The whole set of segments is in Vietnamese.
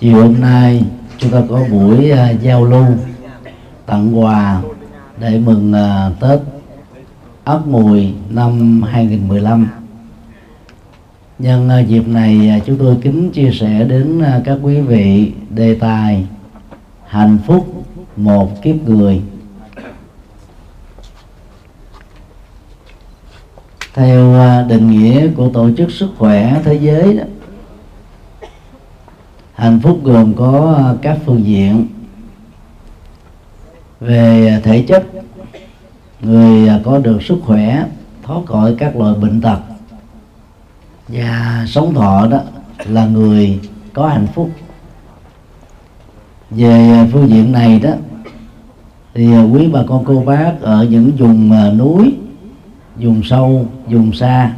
chiều hôm nay chúng ta có buổi uh, giao lưu tặng quà để mừng uh, Tết Ất Mùi năm 2015 nhân uh, dịp này uh, chúng tôi kính chia sẻ đến uh, các quý vị đề tài hạnh phúc một kiếp người. Theo định nghĩa của tổ chức sức khỏe thế giới đó hạnh phúc gồm có ờ, các phương diện về ờ, thể chất, người ờ, có được sức khỏe, thoát khỏi các loại bệnh tật và sống thọ đó là người có hạnh phúc. Về phương diện này đó thì quý bà con, cô bác ở những vùng núi, vùng sâu, vùng xa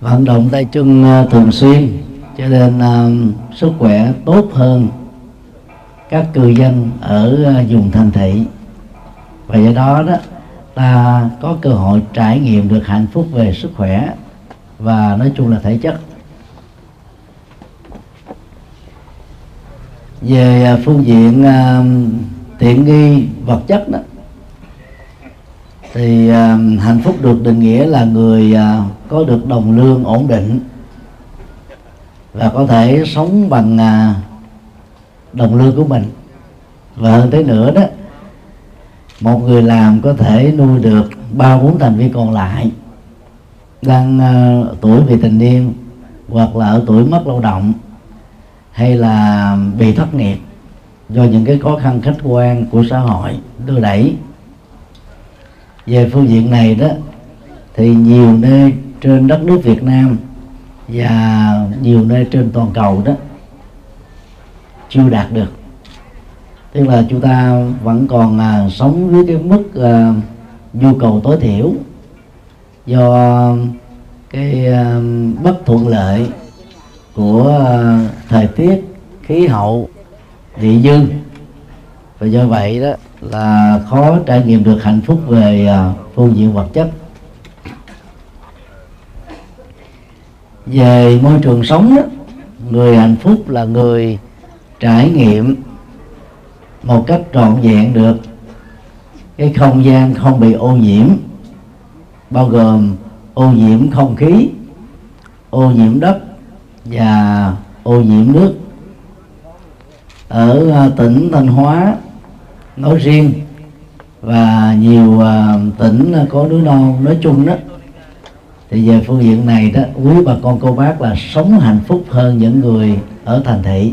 vận động tay chân thường xuyên cho nên uh, sức khỏe tốt hơn các cư dân ở uh, vùng thành thị. Và do đó đó ta có cơ hội trải nghiệm được hạnh phúc về sức khỏe và nói chung là thể chất. Về à, phương diện uh, tiện nghi vật chất đó thì uh, hạnh phúc được định nghĩa là người uh, có được đồng lương ổn định và có thể sống bằng à, đồng lương của mình. Và hơn thế nữa đó một người làm có thể nuôi được ba bốn thành viên còn lại đang uh, tuổi vị thành niên hoặc là ở tuổi mất lao động hay là bị thất nghiệp do những cái khó khăn khách quan của xã hội đưa đẩy. Về phương diện này đó thì nhiều nơi trên đất nước Việt Nam và nhiều nơi trên toàn cầu đó chưa đạt được. Tức là chúng ta vẫn còn à, sống với cái mức à, nhu cầu tối thiểu do cái à, bất thuận lợi của à, thời tiết khí hậu địa dư. Và do vậy đó là khó trải nghiệm được hạnh phúc về à, phương diện vật chất. Về môi trường sống đó, người hạnh phúc là người trải nghiệm một cách trọn vẹn được. Cái không gian không bị ô nhiễm bao gồm ô nhiễm không khí ô nhiễm đất và ô nhiễm nước. Ở à, tỉnh thanh hóa nói riêng và nhiều à, tỉnh có núi non nói chung đó thì về phương diện này đó quý bà con cô bác là sống hạnh phúc hơn những người ở thành thị.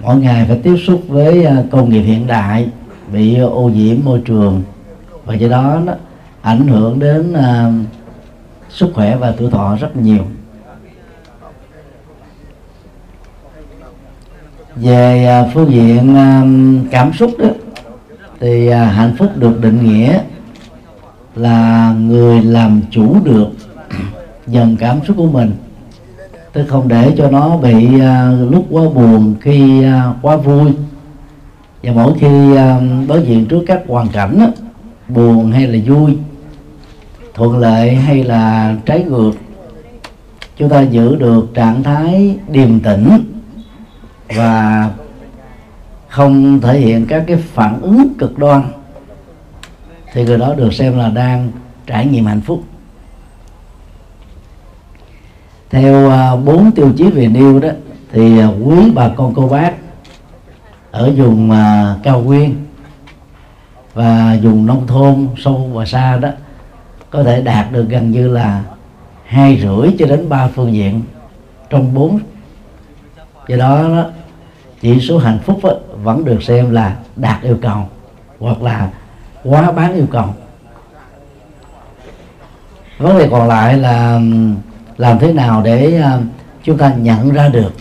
Mỗi ngày phải tiếp xúc với à, công nghiệp hiện đại bị ô nhiễm môi trường. Và do đó nó ảnh hưởng đến uh, sức khỏe và tuổi thọ rất nhiều. Về uh, phương diện uh, cảm xúc đó thì uh, hạnh phúc được định nghĩa là người làm chủ được dần cảm xúc của mình. Tức không để cho nó bị uh, lúc quá buồn khi uh, quá vui. Và mỗi khi uh, đối diện trước các hoàn cảnh đó, buồn hay là vui thuận lợi hay là trái ngược chúng ta giữ được trạng thái điềm tĩnh và không thể hiện các cái phản ứng cực đoan thì người đó được xem là đang trải nghiệm hạnh phúc. Theo à, bốn uh, tiêu chí về nêu đó thì uh, quý bà con cô bác ở vùng uh, cao nguyên và vùng nông thôn sâu và xa đó có thể đạt được gần như là hai rưỡi cho đến ba phương diện trong bốn. Do đó, đó chỉ số hạnh phúc đó, vẫn được xem là đạt yêu cầu hoặc là quá bán yêu cầu. Vấn đề còn lại là làm thế nào để chúng ta nhận ra được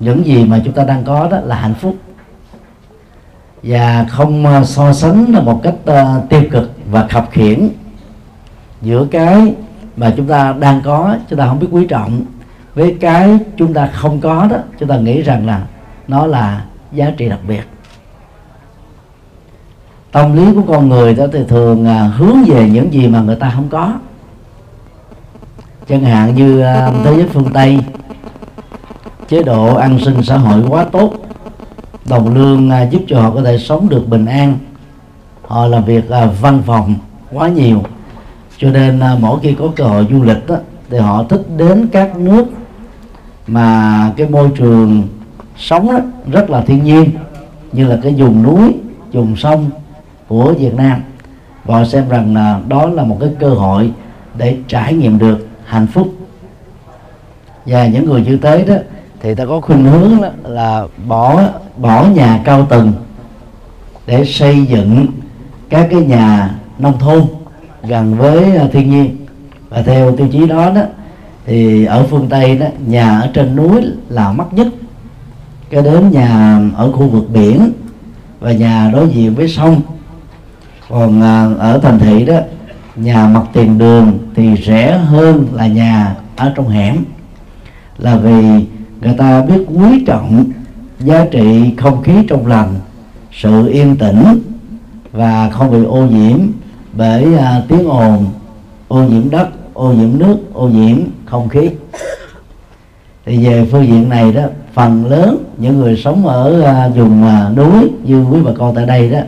những gì mà chúng ta đang có đó là hạnh phúc. Và không so sánh một cách tiêu cực và khập khiển giữa cái mà chúng ta đang có, chúng ta không biết quý trọng, với cái chúng ta không có đó, chúng ta nghĩ rằng là nó là giá trị đặc biệt tâm lý của con người đó thì thường à, hướng về những gì mà người ta không có. Chẳng hạn như à, thế giới phương tây chế độ an sinh xã hội quá tốt đồng lương à, giúp cho họ có thể sống được bình an. Họ làm việc văn phòng quá nhiều. Cho nên mỗi khi có cơ hội du lịch đó, thì họ thích đến các nước mà cái môi trường sống đó, rất là thiên nhiên như là cái vùng núi vùng sông của Việt Nam và xem rằng là đó là một cái cơ hội để trải nghiệm được hạnh phúc. Và những người như thế đó thì ta có khuynh hướng đó là bỏ bỏ nhà cao tầng để xây dựng các cái nhà nông thôn gần với à, thiên nhiên. Và theo tiêu chí đó đó, thì ở phương tây đó, nhà ở trên núi là mắc nhất. Cái đến nhà ở khu vực biển và nhà đối diện với sông còn à, ở thành thị đó nhà mặt tiền đường thì rẻ hơn là nhà ở trong hẻm. Là vì người ta biết quý trọng giá trị không khí trong lành sự yên tĩnh và không bị ô nhiễm bởi à, tiếng ồn ô nhiễm đất ô nhiễm nước ô nhiễm không khí. Thì về phương diện này đó phần lớn những người sống ở à, vùng à, núi như quý bà con tại đây đó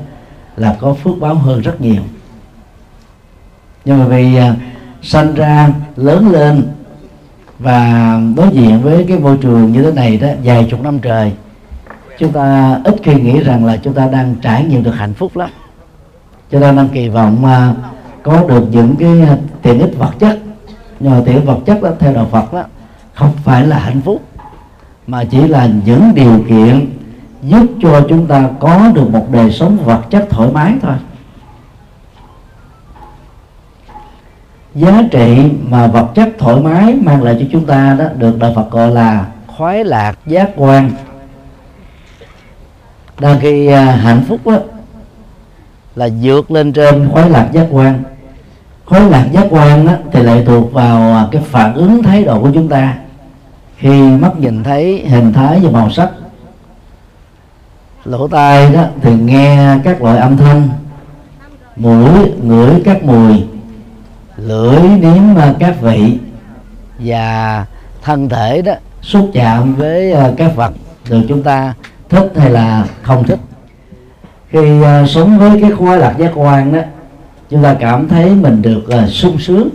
là có phước báo hơn rất nhiều. Nhưng mà vì à, sanh ra lớn lên và đối diện với cái môi trường như thế này đó, vài chục năm trời, chúng ta ít khi nghĩ rằng là chúng ta đang trải nghiệm được hạnh phúc lắm. Cho nên đang kỳ vọng mà có được những cái tiện ích vật chất. Nhưng mà tiện ích vật chất đó, theo đạo Phật đó, không phải là hạnh phúc, mà chỉ là những điều kiện giúp cho chúng ta có được một đời sống vật chất thoải mái thôi. Giá trị mà vật chất thoải mái mang lại cho chúng ta đó được đạo Phật gọi là khoái lạc giác quan. Đang khi à, hạnh phúc đó, là vượt lên trên khoái lạc giác quan. Khoái lạc giác quan đó, thì lại thuộc vào à, cái phản ứng thái độ của chúng ta. Khi mắt nhìn thấy hình thái và màu sắc lỗ tai đó thì nghe các loại âm thanh mũi ngửi các mùi lưỡi nếm à, các vị và thân thể đó xúc chạm với à, các vật được chúng ta thích hay là không thích. Khi uh, sống với cái khoái lạc giác quan đó chúng ta cảm thấy mình được uh, sung sướng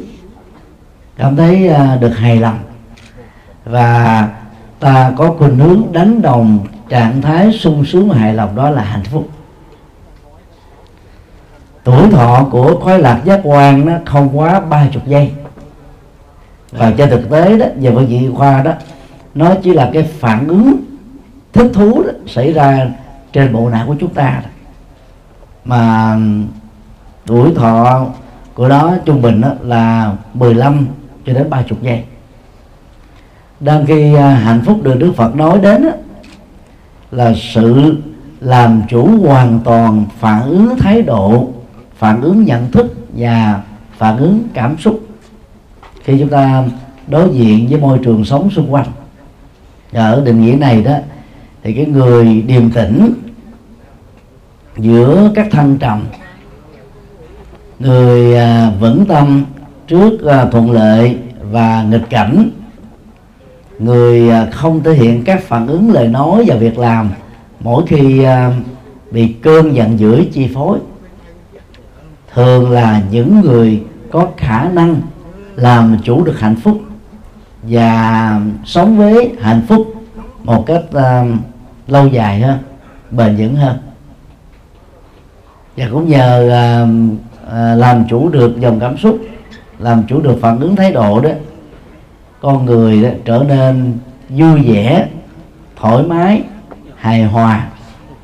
cảm thấy uh, được hài lòng và ta có khuynh hướng đánh đồng trạng thái sung sướng hài lòng đó là hạnh phúc. Tuổi thọ của khoái lạc giác quan nó không quá ba chục giây. Và trên thực tế đó về phương diện khoa đó nó chỉ là cái phản ứng thích thú đó, xảy ra trên bộ não của chúng ta đó. mà tuổi thọ của nó trung bình đó là 15 cho đến 30 giây. Đang khi à, hạnh phúc được Đức Phật nói đến đó, là sự làm chủ hoàn toàn phản ứng thái độ, phản ứng nhận thức và phản ứng cảm xúc. Khi chúng ta đối diện với môi trường sống xung quanh, Và ở định nghĩa này đó, thì cái người điềm tĩnh giữa các thăng trầm, người à, vững tâm trước à, thuận lợi và nghịch cảnh người à, không thể hiện các phản ứng lời nói và việc làm mỗi khi à, bị cơn giận dữ chi phối. Thường là những người có khả năng làm chủ được hạnh phúc và sống với hạnh phúc một cách uh, lâu dài hơn bền vững hơn. Và cũng nhờ uh, uh, làm chủ được dòng cảm xúc làm chủ được phản ứng thái độ đó con người đó trở nên vui vẻ thoải mái hài hòa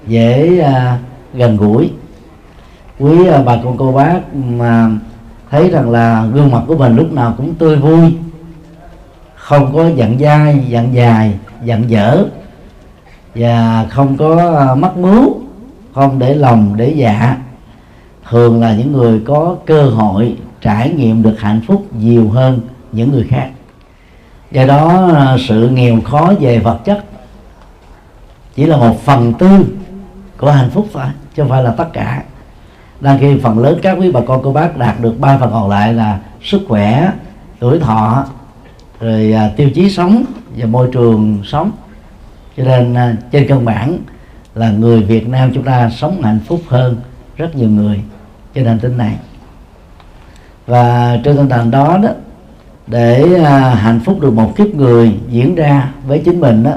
dễ à, gần gũi. Quý à, bà con cô bác mà thấy rằng là gương mặt của mình lúc nào cũng tươi vui không có giận dai giận dài giận dở và không có à, mắc mướu không để lòng để dạ. Thường là những người có cơ hội trải nghiệm được hạnh phúc nhiều hơn những người khác do đó à, sự nghèo khó về vật chất chỉ là một phần tư của hạnh phúc thôi chứ không phải là tất cả. Đang khi phần lớn các quý bà con cô bác đạt được ba phần còn lại là sức khỏe tuổi thọ rồi à, tiêu chí sống và môi trường sống. Cho nên à, trên căn bản là người Việt Nam chúng ta sống hạnh phúc hơn rất nhiều người trên hành tinh này. Và trên tinh thần đó đó để à, hạnh phúc được một kiếp người diễn ra với chính mình đó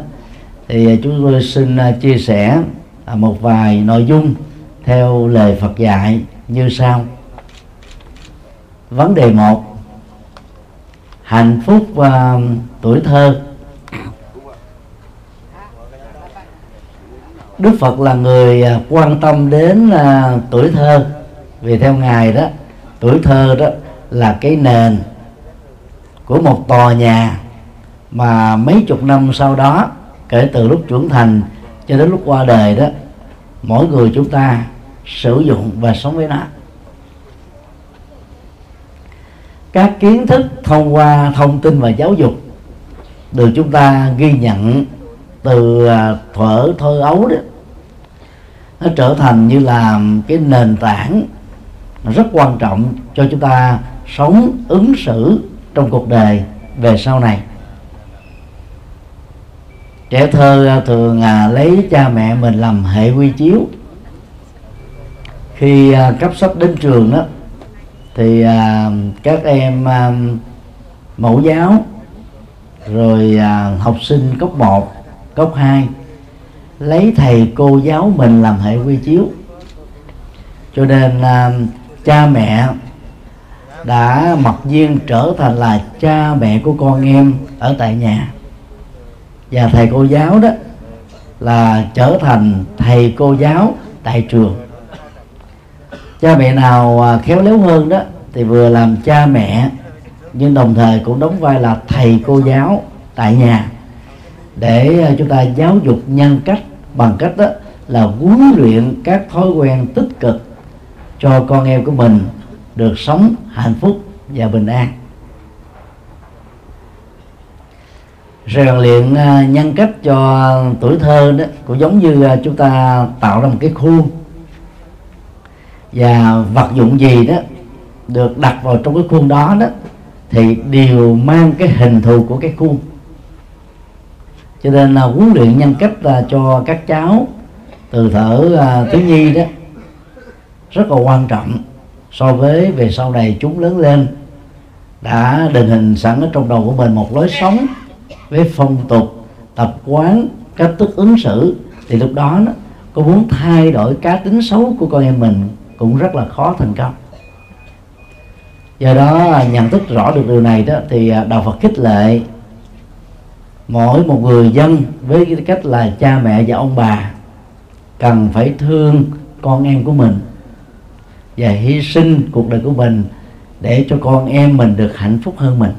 thì chúng tôi xin à, chia sẻ à, một vài nội dung theo lời Phật dạy như sau. Vấn đề một hạnh phúc uh, tuổi thơ. Đức Phật là người quan tâm đến uh, tuổi thơ. Vì theo ngài đó tuổi thơ đó là cái nền của một tòa nhà mà mấy chục năm sau đó, kể từ lúc trưởng thành cho đến lúc qua đời đó, mỗi người chúng ta sử dụng và sống với nó. Các kiến thức thông qua thông tin và giáo dục được chúng ta ghi nhận từ à, thuở thơ ấu đó, nó trở thành như là cái nền tảng rất quan trọng cho chúng ta sống, ứng xử trong cuộc đời về sau này. Trẻ thơ à, thường à, lấy cha mẹ mình làm hệ quy chiếu. Khi à, cấp sách đến trường đó thì à, các em à, mẫu giáo rồi à, học sinh cấp 1, cấp 2 lấy thầy cô giáo mình làm hệ quy chiếu. Cho nên à, cha mẹ đã mặc nhiên trở thành là cha mẹ của con em ở tại nhà. Và thầy cô giáo đó là trở thành thầy cô giáo tại trường. Cha mẹ nào à, khéo léo hơn đó thì vừa làm cha mẹ, nhưng đồng thời cũng đóng vai là thầy cô giáo tại nhà. Để à, chúng ta giáo dục nhân cách bằng cách đó là huấn luyện các thói quen tích cực cho con em của mình được sống hạnh phúc và bình an. Rèn luyện à, nhân cách cho tuổi thơ đó cũng giống như à, chúng ta tạo ra một cái khuôn và vật dụng gì đó được đặt vào trong cái khuôn đó đó thì đều mang cái hình thù của cái khuôn. Cho nên là huấn luyện nhân cách là cho các cháu từ thở à, thiếu nhi đó rất là quan trọng so với về sau này chúng lớn lên đã định hình sẵn ở trong đầu của mình một lối sống với phong tục tập quán cách thức ứng xử thì lúc đó, đó có muốn thay đổi cá tính xấu của con em mình cũng rất là khó thành công. Do đó à, nhận thức rõ được điều này đó thì à, đạo Phật khích lệ mỗi một người dân với cái cách là cha mẹ và ông bà cần phải thương con em của mình và hy sinh cuộc đời của mình để cho con em mình được hạnh phúc hơn mình.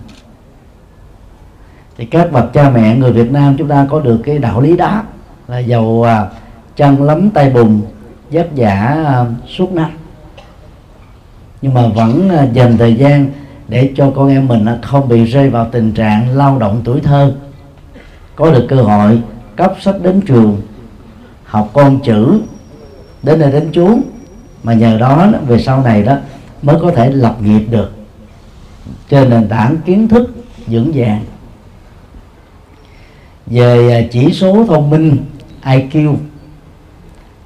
Thì các bậc cha mẹ người Việt Nam chúng ta có được cái đạo lý đó, là giàu à, chân lắm tay bùn, vất vả à, suốt năm. Nhưng mà vẫn à, dành thời gian để cho con em mình không bị rơi vào tình trạng lao động tuổi thơ. Có được cơ hội cấp sách đến trường, học con chữ, đến nơi đến chốn mà nhờ đó về sau này đó mới có thể lập nghiệp được. Trên nền tảng kiến thức vững vàng. Về à, chỉ số thông minh IQ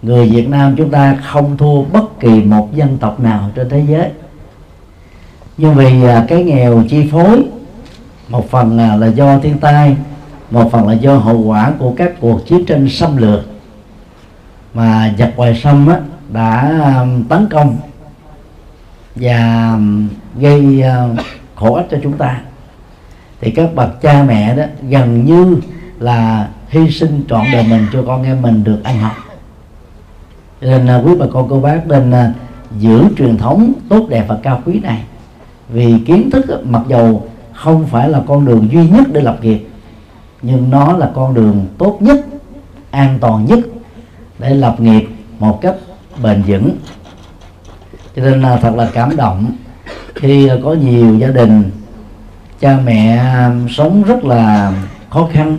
người Việt Nam chúng ta không thua bất kỳ một dân tộc nào trên thế giới. Nhưng vì à, cái nghèo chi phối một phần à, là do thiên tai một phần là do hậu quả của các cuộc chiến tranh xâm lược mà giặc ngoài xâm á, đã um, tấn công và um, gây uh, khổ ích cho chúng ta. Thì các bậc cha mẹ đó gần như là hy sinh trọn đời mình cho con em mình được ăn học. Nên uh, quý bà con, cô bác nên uh, giữ truyền thống tốt đẹp và cao quý này. Vì kiến thức mặc dầu không phải là con đường duy nhất để lập nghiệp, nhưng nó là con đường tốt nhất, an toàn nhất để lập nghiệp một cách bền vững. Cho nên là thật là cảm động khi có nhiều gia đình, cha mẹ sống rất là khó khăn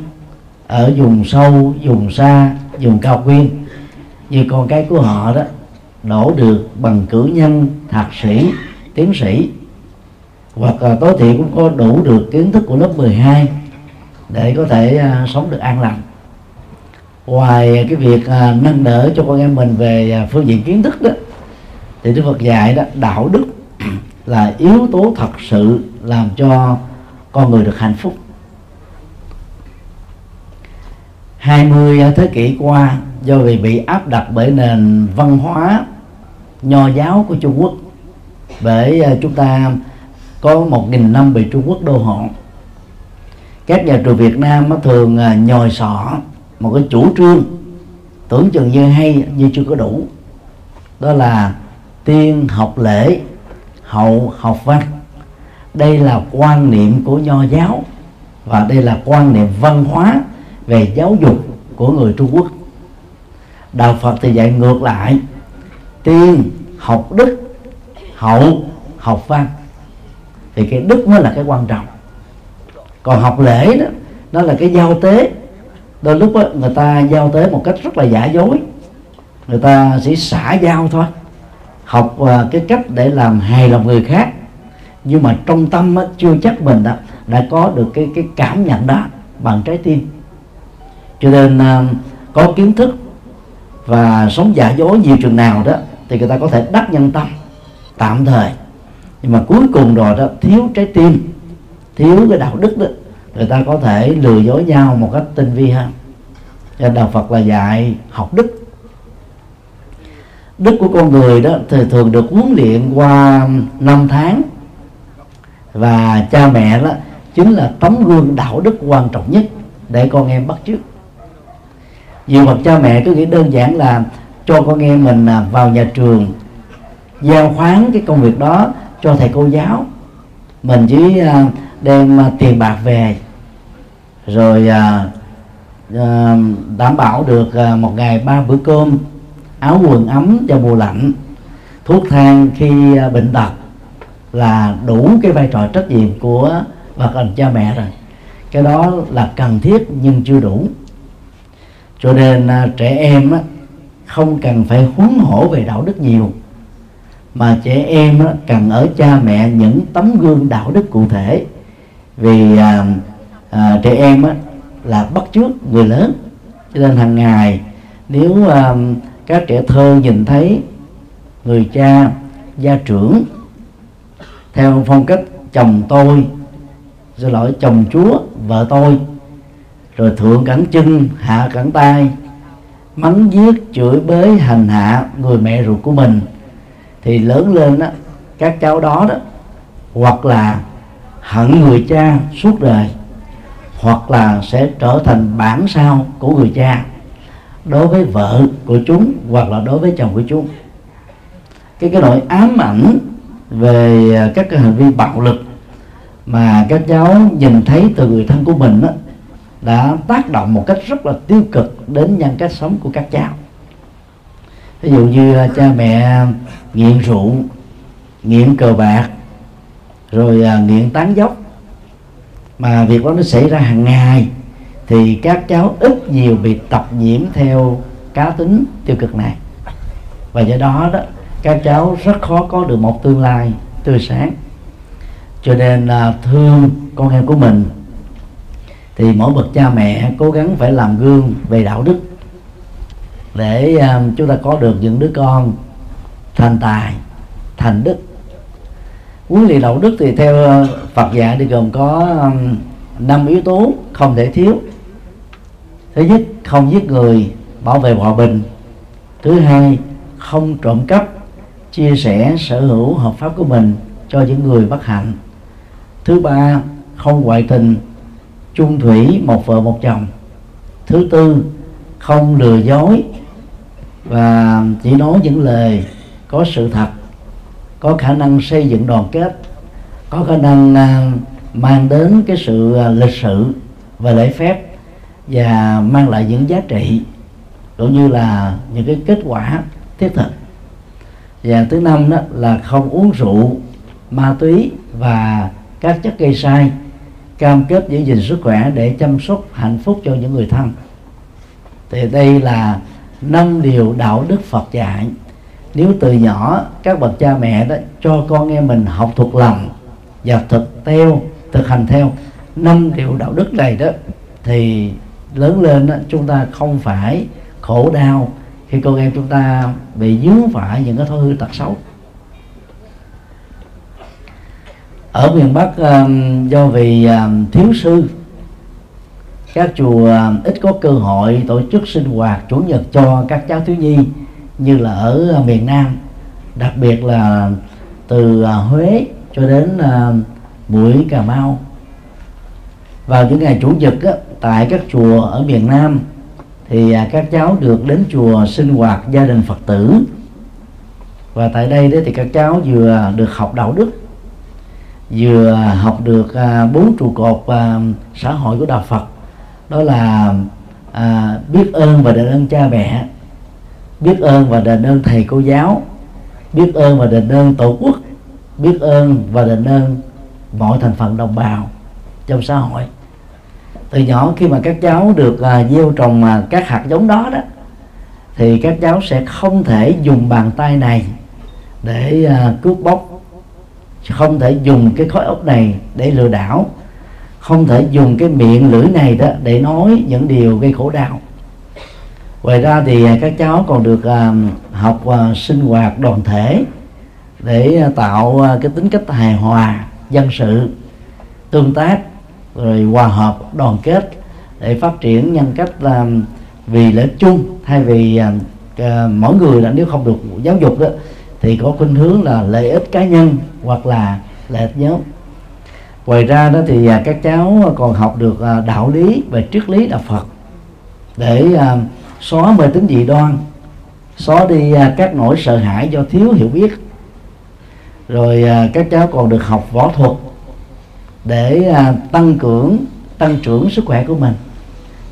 ở vùng sâu, vùng xa, vùng cao nguyên. Như con cái của họ đó, đổ được bằng cử nhân, thạc sĩ, tiến sĩ. Hoặc là tối thiểu cũng có đủ được kiến thức của lớp 12 để có thể à, sống được an lành ngoài cái việc à, nâng đỡ cho con em mình về à, phương diện kiến thức đó thì Đức Phật dạy đó đạo đức là yếu tố thật sự làm cho con người được hạnh phúc. 20 à, thế kỷ qua do vì bị áp đặt bởi nền văn hóa nho giáo của Trung Quốc bởi à, chúng ta có một nghìn năm bị Trung Quốc đô hộ. Các nhà trường Việt Nam thường à, nhồi sọ một cái chủ trương tưởng chừng như hay, như chưa có đủ. Đó là tiên học lễ, hậu học văn. Đây là quan niệm của nho giáo và đây là quan niệm văn hóa về giáo dục của người Trung Quốc. Đạo Phật thì dạy ngược lại, tiên học đức, hậu học văn. Thì cái đức mới là cái quan trọng. Còn học lễ đó, nó là cái giao tế đôi lúc đó, người ta giao tế một cách rất là giả dối. Người ta chỉ xả giao thôi. Học à, cái cách để làm hài lòng người khác. Nhưng mà trong tâm á, chưa chắc mình đã đã có được cái cái cảm nhận đó bằng trái tim. Cho nên à, có kiến thức và sống giả dối nhiều trường nào đó thì người ta có thể đắc nhân tâm tạm thời. Nhưng mà cuối cùng rồi đó thiếu trái tim thiếu cái đạo đức đó người ta có thể lừa dối nhau một cách tinh vi hơn. Cho đạo Phật là dạy học đức. Đức của con người đó thì thường được huấn luyện qua năm tháng. Và cha mẹ đó chính là tấm gương đạo đức quan trọng nhất để con em bắt chước. Nhiều bậc cha mẹ cứ nghĩ đơn giản là cho con em mình à, vào nhà trường, giao khoán cái công việc đó cho thầy cô giáo. Mình chỉ à, đem à, tiền bạc về rồi à, à, đảm bảo được một ngày ba bữa cơm áo quần ấm cho mùa lạnh thuốc thang khi bệnh tật là đủ cái vai trò trách nhiệm của bậc làm cha mẹ rồi. Cái đó là cần thiết nhưng chưa đủ. Cho nên à, trẻ em á, không cần phải huấn hổ về đạo đức nhiều mà trẻ em á, cần ở cha mẹ những tấm gương đạo đức cụ thể vì à, à, trẻ em á, là bắt chước người lớn. Cho nên hàng ngày nếu à, các trẻ thơ nhìn thấy người cha gia trưởng theo phong cách chồng tôi xin lỗi chồng chúa vợ tôi rồi thượng cẳng chân hạ cẳng tay mắng giết chửi bới hành hạ người mẹ ruột của mình thì lớn lên đó các cháu đó đó hoặc là hận người cha suốt đời hoặc là sẽ trở thành bản sao của người cha đối với vợ của chúng hoặc là đối với chồng của chúng. Cái cái nỗi ám ảnh về các cái hành vi bạo lực mà các cháu nhìn thấy từ người thân của mình đó, đã tác động một cách rất là tiêu cực đến nhân cách sống của các cháu. Ví dụ như à, cha mẹ nghiện rượu nghiện cờ bạc rồi à, nghiện tán dốc. Mà việc đó nó xảy ra hàng ngày thì các cháu ít nhiều bị tập nhiễm theo cá tính tiêu cực này. Và do đó đó các cháu rất khó có được một tương lai tươi sáng. Cho nên là thương con em của mình thì mỗi bậc cha mẹ cố gắng phải làm gương về đạo đức để uh, chúng ta có được những đứa con thành tài thành đức huấn luyện đạo đức thì theo ờ, Phật dạy thì gồm có năm yếu tố không thể thiếu. Thứ nhất, không giết người, bảo vệ hòa bình. Thứ hai, không trộm cắp, chia sẻ sở hữu hợp pháp của mình cho những người bất hạnh. Thứ ba, không ngoại tình, chung thủy một vợ một chồng. Thứ tư, không lừa dối và chỉ nói những lời có sự thật có khả năng xây dựng đoàn kết, có khả năng à, mang đến cái sự à, lịch sự và lễ phép và mang lại những giá trị cũng như là những cái kết quả thiết thực. Và thứ năm đó là không uống rượu, ma túy và các chất gây sai, cam kết giữ gìn sức khỏe để chăm sóc hạnh phúc cho những người thân. Thì đây là năm điều đạo đức Phật dạy nếu từ nhỏ các bậc cha mẹ đó cho con em mình học thuộc lòng và thực theo thực hành theo năm điều đạo đức này đó thì lớn lên đó, chúng ta không phải khổ đau khi con em chúng ta bị dướng phải những cái thói hư tật xấu. Ở miền Bắc do vì thiếu sư các chùa ít có cơ hội tổ chức sinh hoạt chủ nhật cho các cháu thiếu nhi như là ở à, miền Nam đặc biệt là từ à, Huế cho đến à, Mũi Cà Mau. Vào những ngày chủ nhật á, tại các chùa ở miền Nam thì các cháu được đến chùa sinh hoạt gia đình Phật tử. Và tại đây đó thì các cháu vừa được học đạo đức vừa học được bốn trụ cột xã hội của đạo Phật. Đó là à, biết ơn và đền ơn cha mẹ biết ơn và đền ơn thầy cô giáo biết ơn và đền ơn tổ quốc biết ơn và đền ơn mọi thành phần đồng bào trong xã hội. Từ nhỏ khi mà các cháu được uh, gieo trồng mà các hạt giống đó đó thì các cháu sẽ không thể dùng bàn tay này để uh, cướp bóc không thể dùng cái khối óc này để lừa đảo không thể dùng cái miệng lưỡi này đó để nói những điều gây khổ đau ngoài ra thì à, các cháu còn được à, học à, sinh hoạt đoàn thể để tạo cái tính cách hài hòa, dân sự, tương tác, rồi hòa hợp, đoàn kết để phát triển nhân cách là vì lợi chung. Thay vì mỗi người là nếu không được giáo dục đó thì có khuynh hướng là lợi ích cá nhân hoặc là lợi ích nhóm. Ngoài ra đó thì các cháu còn học được đạo lý về triết lý đạo Phật để xóa mê tín dị đoan, xóa đi à, các nỗi sợ hãi do thiếu hiểu biết. Rồi à, các cháu còn được học võ thuật để à, tăng cường, tăng trưởng sức khỏe của mình.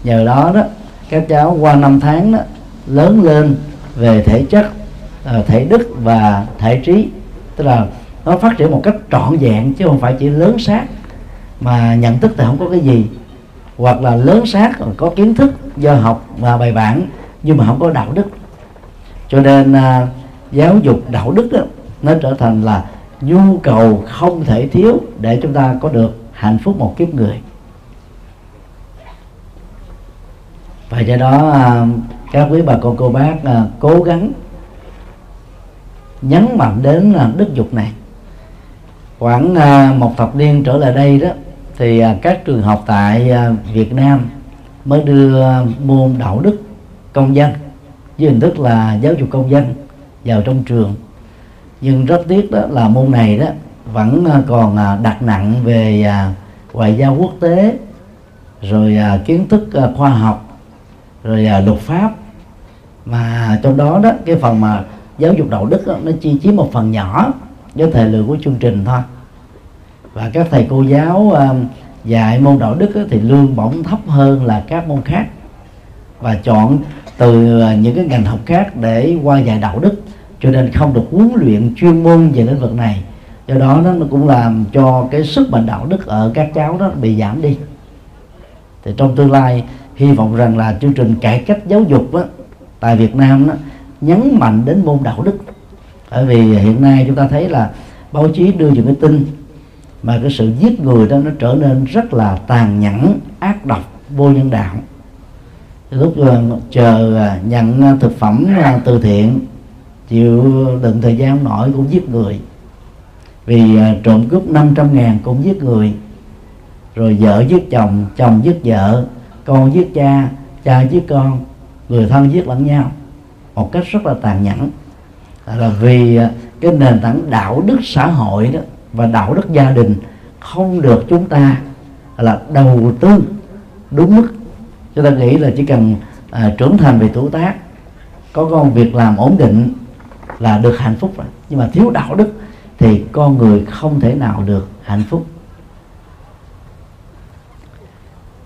Nhờ đó đó, các cháu qua năm tháng đó, lớn lên về thể chất thể đức và thể trí. Tức là nó phát triển một cách trọn vẹn, chứ không phải chỉ lớn xác mà nhận thức thì không có cái gì hoặc là lớn xác có kiến thức do học và bài bản nhưng mà không có đạo đức. Cho nên à, giáo dục đạo đức đó, nó trở thành là nhu cầu không thể thiếu để chúng ta có được hạnh phúc một kiếp người. Và do đó à, các quý bà con cô bác à, cố gắng nhấn mạnh đến à, đức dục này. Khoảng à, một thập niên trở lại đây đó thì à, các trường học tại à, Việt Nam mới đưa à, môn đạo đức công dân với hình thức là giáo dục công dân vào trong trường. Nhưng rất tiếc đó là môn này đó vẫn còn đặt nặng về ngoại giao quốc tế rồi kiến thức khoa học rồi luật pháp. Mà trong đó đó cái phần mà giáo dục đạo đức đó, nó chỉ chiếm một phần nhỏ với thời lượng của chương trình thôi và các thầy cô giáo ờ, dạy môn đạo đức thì lương bổng thấp hơn là các môn khác. Và chọn từ ờ, những cái ngành học khác để qua dạy đạo đức cho nên không được huấn luyện chuyên môn về lĩnh vực này. Do đó nó cũng làm cho cái sức mạnh đạo đức ở các cháu đó bị giảm đi. Thì trong tương lai hy vọng rằng là chương trình cải cách giáo dục đó, tại Việt Nam đó, nhấn mạnh đến môn đạo đức. Bởi vì hiện nay chúng ta thấy là báo chí đưa những cái tin mà cái sự giết người đó nó trở nên rất là tàn nhẫn, ác độc, vô nhân đạo. Lúc chờ à, nhận à, thực phẩm à, từ thiện, chịu đựng thời gian nổi cũng giết người. Vì trộm cướp 500 ngàn cũng giết người. Rồi vợ giết chồng chồng giết vợ, con giết cha cha giết con, người thân giết lẫn nhau. Một cách rất là tàn nhẫn. Là vì cái nền tảng đạo đức xã hội đó và đạo đức gia đình không được chúng ta là đầu tư đúng mức. Chúng ta nghĩ là chỉ cần à, trưởng thành về tuổi tác có công việc làm ổn định là được hạnh phúc rồi. Nhưng mà thiếu đạo đức thì con người không thể nào được hạnh phúc.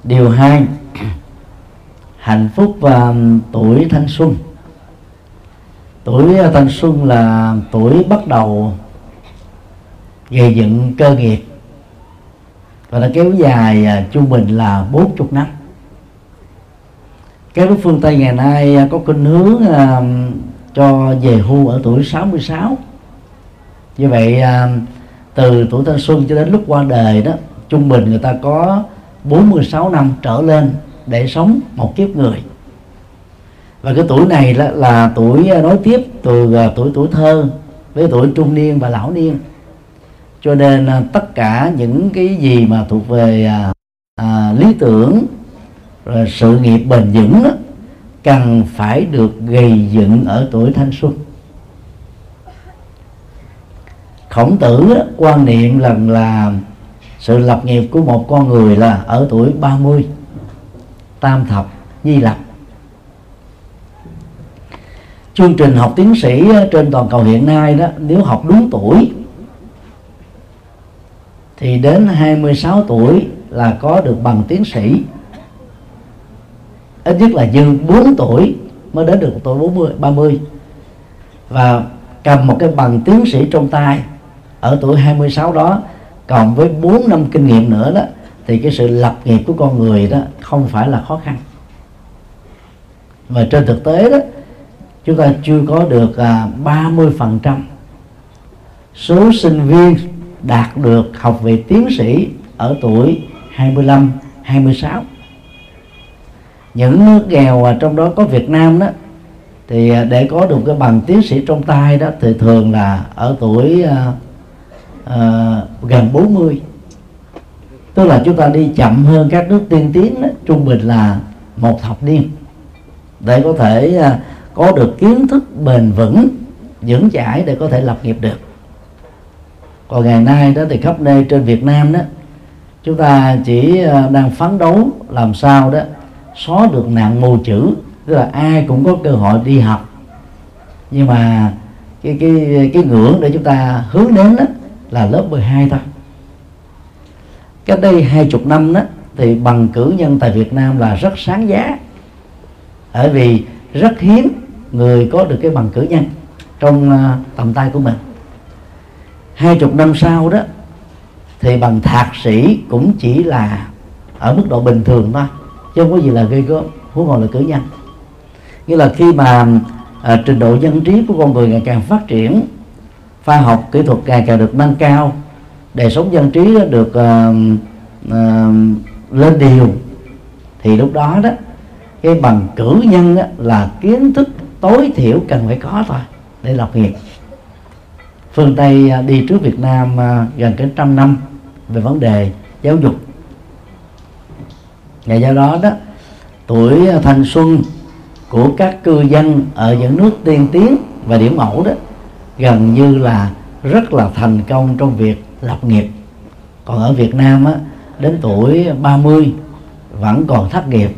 Điều hai hạnh phúc và tuổi thanh xuân. Tuổi thanh xuân là tuổi bắt đầu gây dựng cơ nghiệp. Và nó kéo dài à, trung bình là 40 năm. Các nước phương Tây ngày nay à, có khuynh hướng à, cho về hưu ở tuổi 66 như vậy à, từ tuổi thanh xuân cho đến lúc qua đời đó trung bình người ta có 46 năm trở lên để sống một kiếp người. Và cái tuổi này là, là tuổi à, nối tiếp từ tuổi tuổi thơ với tuổi trung niên và lão niên cho nên à, tất cả những cái gì mà thuộc về à, à, lý tưởng rồi sự nghiệp bền vững đó, cần phải được gây dựng ở tuổi thanh xuân. Khổng tử đó, quan niệm rằng là sự lập nghiệp của một con người là ở tuổi 30 tam thập di lập chương trình học tiến sĩ à, trên toàn cầu hiện nay đó nếu học đúng tuổi thì đến 26 tuổi là có được bằng tiến sĩ. Ít nhất là dư 4 tuổi mới đến được tuổi 40 30 và cầm một cái bằng tiến sĩ trong tay ở tuổi 26 đó cộng với 4 năm kinh nghiệm nữa đó thì cái sự lập nghiệp của con người đó không phải là khó khăn. Và trên thực tế đó chúng ta chưa có được à, 30% số sinh viên đạt được học vị tiến sĩ ở tuổi 25, 26 những nước nghèo trong đó có Việt Nam đó thì à, để có được cái bằng tiến sĩ trong tay đó thì thường là ở tuổi uh, uh, gần 40 tức là chúng ta đi chậm hơn các nước tiên tiến đó, trung bình là một thập niên để có thể uh, có được kiến thức bền vững vững chãi để có thể lập nghiệp được còn ngày nay đó thì khắp nơi trên Việt Nam đó, chúng ta chỉ ờ, đang phấn đấu làm sao đó xóa được nạn mù chữ, tức là ai cũng có cơ hội đi học. Nhưng mà cái cái cái ngưỡng để chúng ta hướng đến đó là lớp 12 thôi. Cách đây hai chục năm đó thì bằng cử nhân tại Việt Nam là rất sáng giá. Bởi vì rất hiếm người có được cái bằng cử nhân trong ờ, tầm tay của mình hai chục năm sau đó thì bằng thạc sĩ cũng chỉ là ở mức độ bình thường thôi chứ không có gì là gây gớm huống hồ là cử nhân. Nghĩa là khi mà à, trình độ dân trí của con người ngày càng phát triển khoa học kỹ thuật ngày càng được nâng cao đời sống dân trí được uh, uh, lên điều thì lúc đó đó cái bằng cử nhân đó, là kiến thức tối thiểu cần phải có thôi để lập nghiệp phương tây à, đi trước việt nam à, gần cái trăm năm về vấn đề giáo dục. Và do đó đó tuổi thanh xuân của các cư dân ở những nước tiên tiến và điểm mẫu đó gần như là rất là thành công trong việc lập nghiệp. Còn ở Việt Nam á, đến tuổi 30 vẫn còn thất nghiệp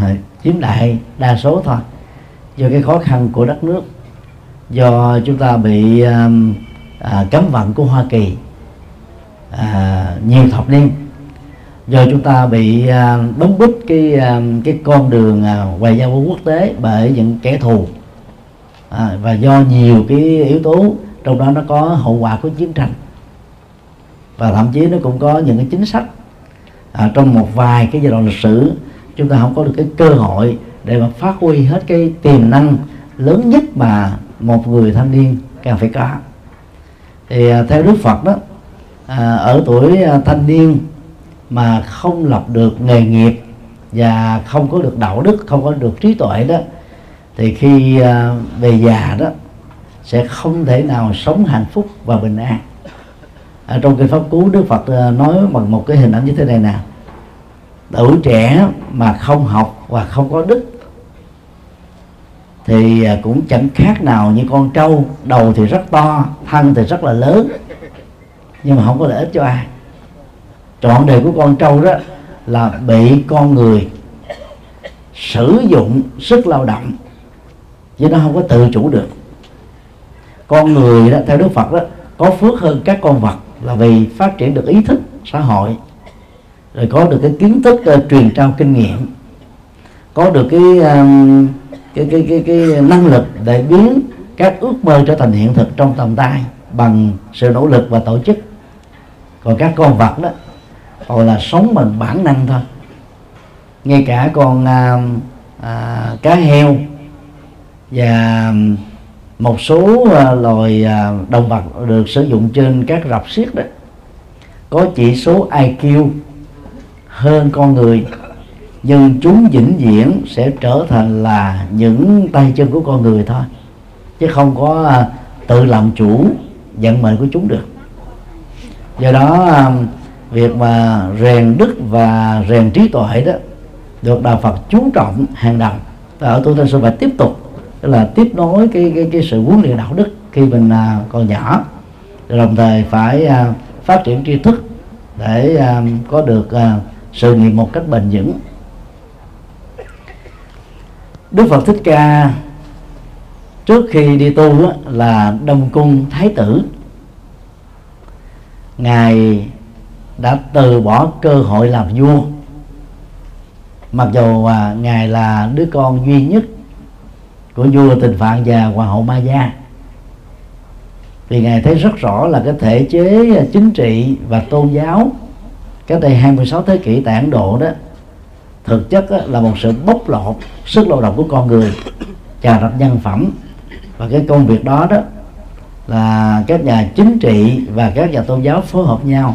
à, chiếm đại đa số thôi do cái khó khăn của đất nước do chúng ta bị à, cấm vận của Hoa Kỳ à, nhiều thập niên. Do chúng ta bị à, đóng bít cái à, cái con đường à, ngoại giao quốc tế bởi những kẻ thù. À, và do nhiều cái yếu tố trong đó nó có hậu quả của chiến tranh. Và thậm chí nó cũng có những cái chính sách. À, trong một vài cái giai đoạn lịch sử chúng ta không có được cái cơ hội để mà phát huy hết cái tiềm năng lớn nhất mà một người thanh niên cần phải có thì à, theo Đức Phật đó à, ở tuổi à, thanh niên mà không lập được nghề nghiệp và không có được đạo đức không có được trí tuệ đó thì khi à, về già đó sẽ không thể nào sống hạnh phúc và bình an. Ở trong kinh pháp cú đức phật à, nói bằng một cái hình ảnh như thế này nè. Tuổi trẻ mà không học và không có đức thì à, cũng chẳng khác nào như con trâu đầu thì rất to thân thì rất là lớn. Nhưng mà không có lợi ích cho ai. Trọn đời của con trâu đó là bị con người sử dụng sức lao động chứ nó không có tự chủ được. Con người đó theo đức phật đó có phước hơn các con vật là vì phát triển được ý thức xã hội. Rồi có được cái kiến thức uh, truyền trao kinh nghiệm. Có được cái, uh, cái, cái cái cái năng lực để biến các ước mơ trở thành hiện thực trong tầm tay bằng sự nỗ lực và tổ chức. Còn các con vật đó còn là sống bằng bản năng thôi. Ngay cả con à, à, cá heo và một số à, loài à, động vật được sử dụng trên các rạp xiếc đó có chỉ số IQ hơn con người nhưng chúng vĩnh viễn sẽ trở thành là những tay chân của con người thôi. Chứ không có à, tự làm chủ vận mệnh của chúng được. Do đó à, việc mà rèn đức và rèn trí tuệ đó được đạo Phật chú trọng hàng đầu. Và ở tôi thanh sư phải tiếp tục tức là tiếp nối cái cái, cái sự huấn luyện đạo đức khi mình à, còn nhỏ. Đồng thời phải phát triển tri thức để có được sự nghiệp một cách bền vững. Đức Phật Thích Ca trước khi đi tu á, là Đông Cung Thái tử. Ngài đã từ bỏ cơ hội làm vua. Mặc dù à, ngài là đứa con duy nhất của vua Tình Phạn và hoàng hậu Ma Gia vì ngài thấy rất rõ là cái thể chế à, chính trị và tôn giáo cách đây 26 thế kỷ tại Ấn Độ đó thực chất là một sự bóc lột sức lao động của con người, trà đập nhân phẩm. Và cái công việc đó đó là các nhà chính trị và các nhà tôn giáo phối hợp nhau,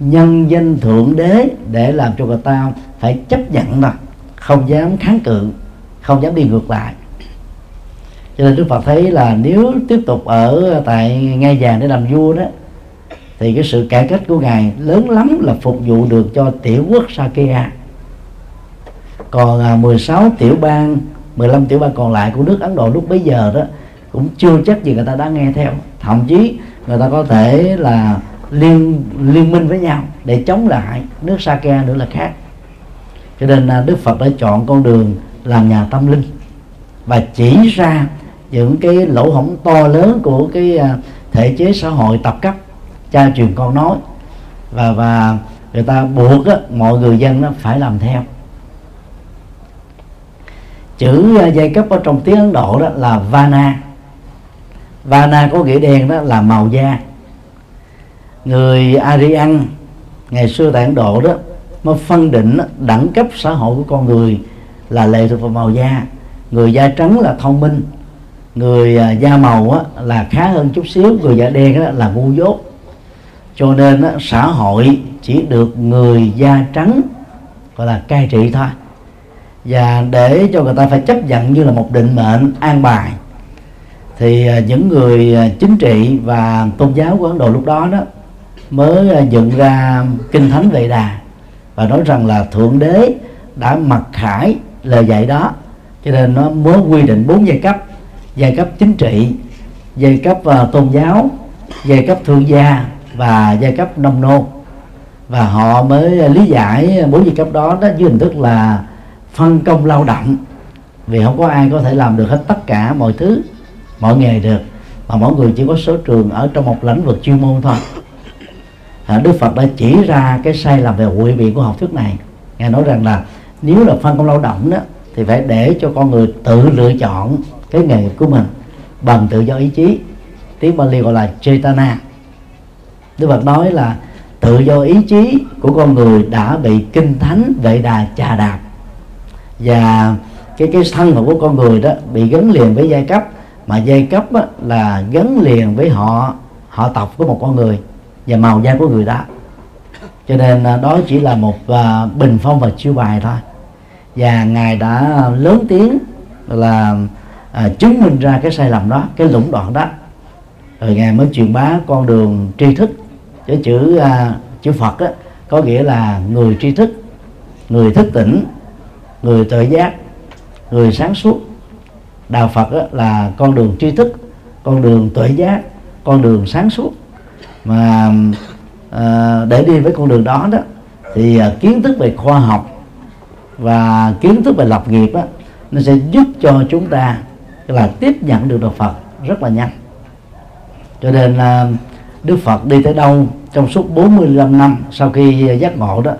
nhân danh thượng đế để làm cho người ta phải chấp nhận mà không dám kháng cự, không dám đi ngược lại. Cho nên Đức Phật thấy là nếu tiếp tục ở tại ngai vàng để làm vua đó, thì cái sự cải cách của ngài lớn lắm là phục vụ được cho tiểu quốc Sakya còn à, 16 tiểu bang 15 tiểu bang còn lại của nước Ấn Độ lúc bấy giờ đó cũng chưa chắc gì người ta đã nghe theo. Thậm chí người ta có thể là liên liên minh với nhau để chống lại nước Sakya nữa là khác. Cho nên à, Đức Phật đã chọn con đường làm nhà tâm linh và chỉ ra những cái lỗ hổng to lớn của cái à, thể chế xã hội tập cấp cha truyền con nói. Và và người ta buộc á, mọi người dân nó phải làm theo chữ dây giai cấp ở trong tiếng Ấn Độ đó là Vana. Vana có nghĩa đen đó là màu da. Người Aryan ngày xưa tại Ấn Độ đó mới phân định đẳng cấp xã hội của con người là lệ thuộc vào màu da. Người da trắng là thông minh. Người ờ, da màu á, là khá hơn chút xíu. Người da đen là ngu dốt. Cho nên xã hội chỉ được người da trắng gọi là cai trị thôi và để cho người ta phải chấp nhận như là một định mệnh an bài thì à, những người à, chính trị và tôn giáo của Ấn Độ lúc đó đó mới à, dựng ra kinh thánh Vệ Đà và nói rằng là thượng đế đã mặc khải lời dạy đó cho nên nó mới quy định bốn giai cấp giai cấp chính trị giai cấp uh, tôn giáo giai cấp thương gia và giai cấp nông nô. Và họ mới lý giải bốn giai cấp đó đó dưới hình thức là phân công lao động. Vì không có ai có thể làm được hết tất cả mọi thứ mọi nghề được mà mỗi người chỉ có số trường ở trong một lĩnh vực chuyên môn thôi. À, Đức Phật đã chỉ ra cái sai lầm về quỵ biện của học thuyết này. Ngài nói rằng là nếu là phân công lao động đó thì phải để cho con người tự lựa chọn cái nghề nghiệp của mình bằng tự do ý chí. Tiếng Bali gọi là Chaitana Đức Phật nói là tự do ý chí của con người đã bị kinh thánh vệ đà trà đạp và cái cái thân phận của con người đó bị gắn liền với giai cấp. Mà giai cấp á, là gắn liền với họ họ tộc của một con người và màu da của người đó. Cho nên à, đó chỉ là một uh, bình phong và chiêu bài thôi. Và ngài đã lớn tiếng là uh, chứng minh ra cái sai lầm đó cái lũng đoạn đó. Rồi ngài mới truyền bá con đường tri thức. Cái chữ uh, chữ phật á, có nghĩa là người tri thức người thức tỉnh người tự giác người sáng suốt. Đạo phật đó là con đường tri thức con đường tuệ giác con đường sáng suốt. Mà à, để đi với con đường đó đó thì à, kiến thức về khoa học và kiến thức về lập nghiệp đó, nó sẽ giúp cho chúng ta là tiếp nhận được đạo Phật rất là nhanh. Cho nên là Đức Phật đi tới đâu trong suốt 45 năm sau khi giác ngộ đó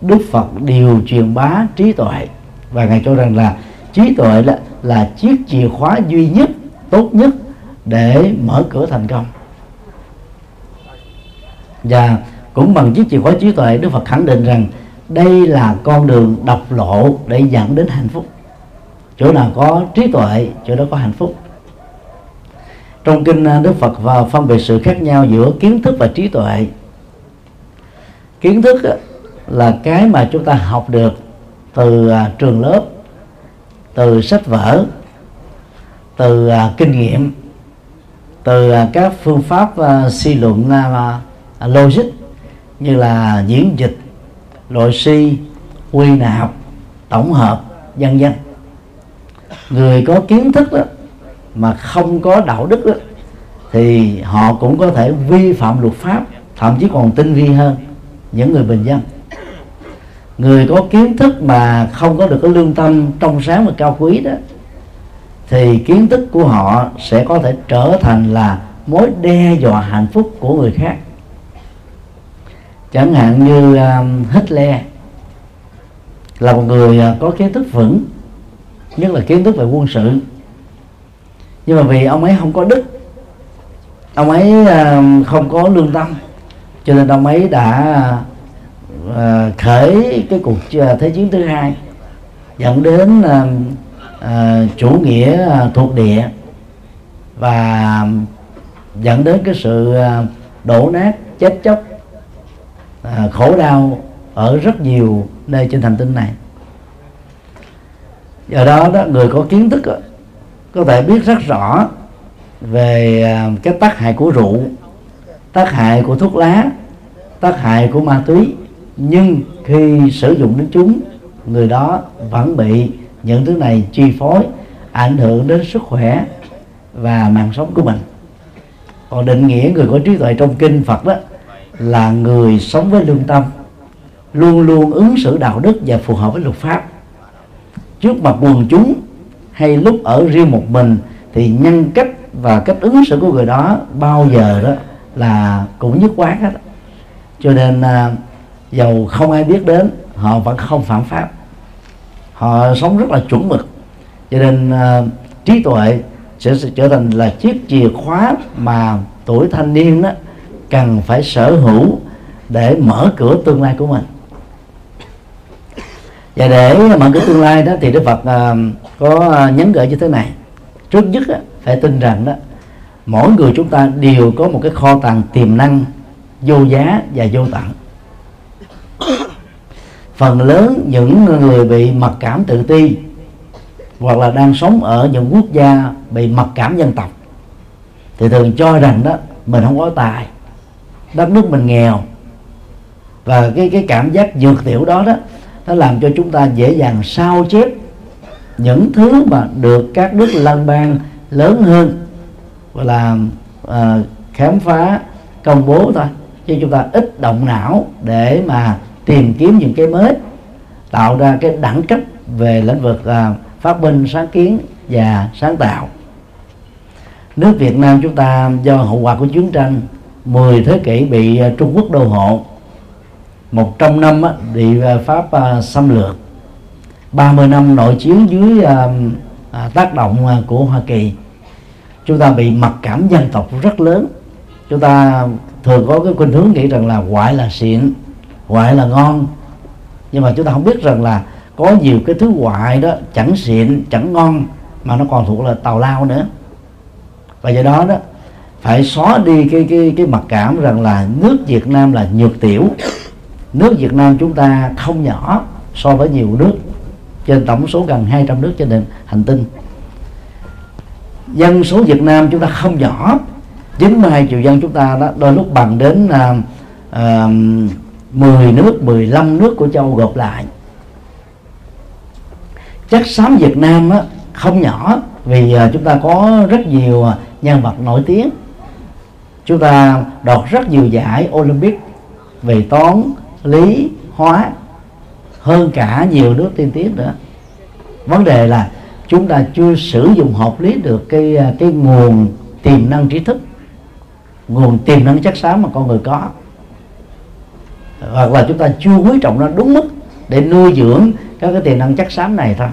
Đức Phật đều truyền bá trí tuệ và ngài cho rằng là trí tuệ là, là chiếc chìa khóa duy nhất tốt nhất để mở cửa thành công. Và cũng bằng chiếc chìa khóa trí tuệ Đức Phật khẳng định rằng đây là con đường độc lộ để dẫn đến hạnh phúc. Chỗ nào có trí tuệ chỗ đó có hạnh phúc. Trong kinh à, Đức Phật và phân biệt sự khác nhau giữa kiến thức và trí tuệ. Kiến thức à, là cái mà chúng ta học được từ à, trường lớp từ sách vở từ à, kinh nghiệm từ à, các phương pháp suy luận logic như là diễn dịch loại suy quy nạp tổng hợp vân vân. Người có kiến thức đó mà không có đạo đức đó, thì họ cũng có thể vi phạm luật pháp thậm chí còn tinh vi hơn những người bình dân người có kiến thức mà không có được cái lương tâm trong sáng và cao quý đó thì kiến thức của họ sẽ có thể trở thành là mối đe dọa hạnh phúc của người khác. Chẳng hạn như um, Hitler là một người uh, có kiến thức vững nhất là kiến thức về quân sự. Nhưng mà vì ông ấy không có đức ông ấy uh, không có lương tâm cho nên ông ấy đã uh, khởi cái cuộc ờ, thế chiến thứ hai dẫn đến ờ, chủ nghĩa thuộc địa và dẫn đến cái sự đổ nát chết chóc à, khổ đau ở rất nhiều nơi trên hành tinh này. Do đó đó người có kiến thức đó, có thể biết rất rõ về cái tác hại của rượu tác hại của thuốc lá tác hại của ma túy nhưng khi sử dụng đến chúng, người đó vẫn bị những thứ này chi phối, ảnh hưởng đến sức khỏe và mạng sống của mình. Còn định nghĩa người có trí tuệ trong kinh Phật đó là người sống với lương tâm, luôn luôn ứng xử đạo đức và phù hợp với luật pháp. Trước mặt quần chúng hay lúc ở riêng một mình thì nhân cách và cách ứng xử của người đó bao giờ đó là cũng nhất quán hết. Cho nên à, dầu không ai biết đến họ vẫn không phạm pháp. Họ sống rất là chuẩn mực. Cho nên uh, trí tuệ sẽ, sẽ trở thành là chiếc chìa khóa mà tuổi thanh niên đó cần phải sở hữu để mở cửa tương lai của mình. Và để mở cửa tương lai đó thì Đức Phật uh, có nhấn gợi như thế này. Trước nhất uh, phải tin rằng đó mỗi người chúng ta đều có một cái kho tàng tiềm năng vô giá và vô tận. phần lớn những người bị mặc cảm tự ti hoặc là đang sống ở những quốc gia bị mặc cảm dân tộc thì thường cho rằng đó mình không có tài đất nước mình nghèo. Và cái cái cảm giác dược tiểu đó đó nó làm cho chúng ta dễ dàng sao chép những thứ mà được các nước lân bang lớn hơn gọi là uh, khám phá công bố thôi. Chứ chúng ta ít động não để mà tìm kiếm những cái mới tạo ra cái đẳng cấp về lĩnh vực uh, phát minh sáng kiến và sáng tạo. Nước Việt Nam chúng ta do hậu quả của chiến tranh 10 thế kỷ bị à, Trung Quốc đô hộ 100 năm bị à, Pháp xâm lược. 30 năm nội chiến dưới tác động của Hoa Kỳ chúng ta bị mặc cảm dân tộc rất lớn. Chúng ta thường có cái khuynh hướng nghĩ rằng là ngoại là xịn ngoại là ngon. Nhưng mà chúng ta không biết rằng là có nhiều cái thứ ngoại đó chẳng xịn chẳng ngon mà nó còn thuộc là tàu lao nữa. Và do đó đó phải xóa đi cái cái cái mặc cảm rằng là nước Việt Nam là nhược tiểu. Nước Việt Nam chúng ta không nhỏ so với nhiều nước trên tổng số gần 200 nước trên hành tinh. Dân số Việt Nam chúng ta không nhỏ. 92 triệu dân chúng ta đó đôi lúc bằng đến uh, uh, 10 nước 15 nước của châu gộp lại. Chất xám Việt Nam á, không nhỏ vì à, chúng ta có rất nhiều à, nhân vật nổi tiếng. Chúng ta đoạt rất nhiều giải Olympic về toán lý hóa hơn cả nhiều nước tiên tiến nữa. Vấn đề là chúng ta chưa sử dụng hợp lý được cái à, cái nguồn tiềm năng trí thức nguồn tiềm năng chất xám mà con người có hoặc là chúng ta chưa quý trọng nó đúng mức để nuôi dưỡng các cái tiềm năng chất xám này thôi.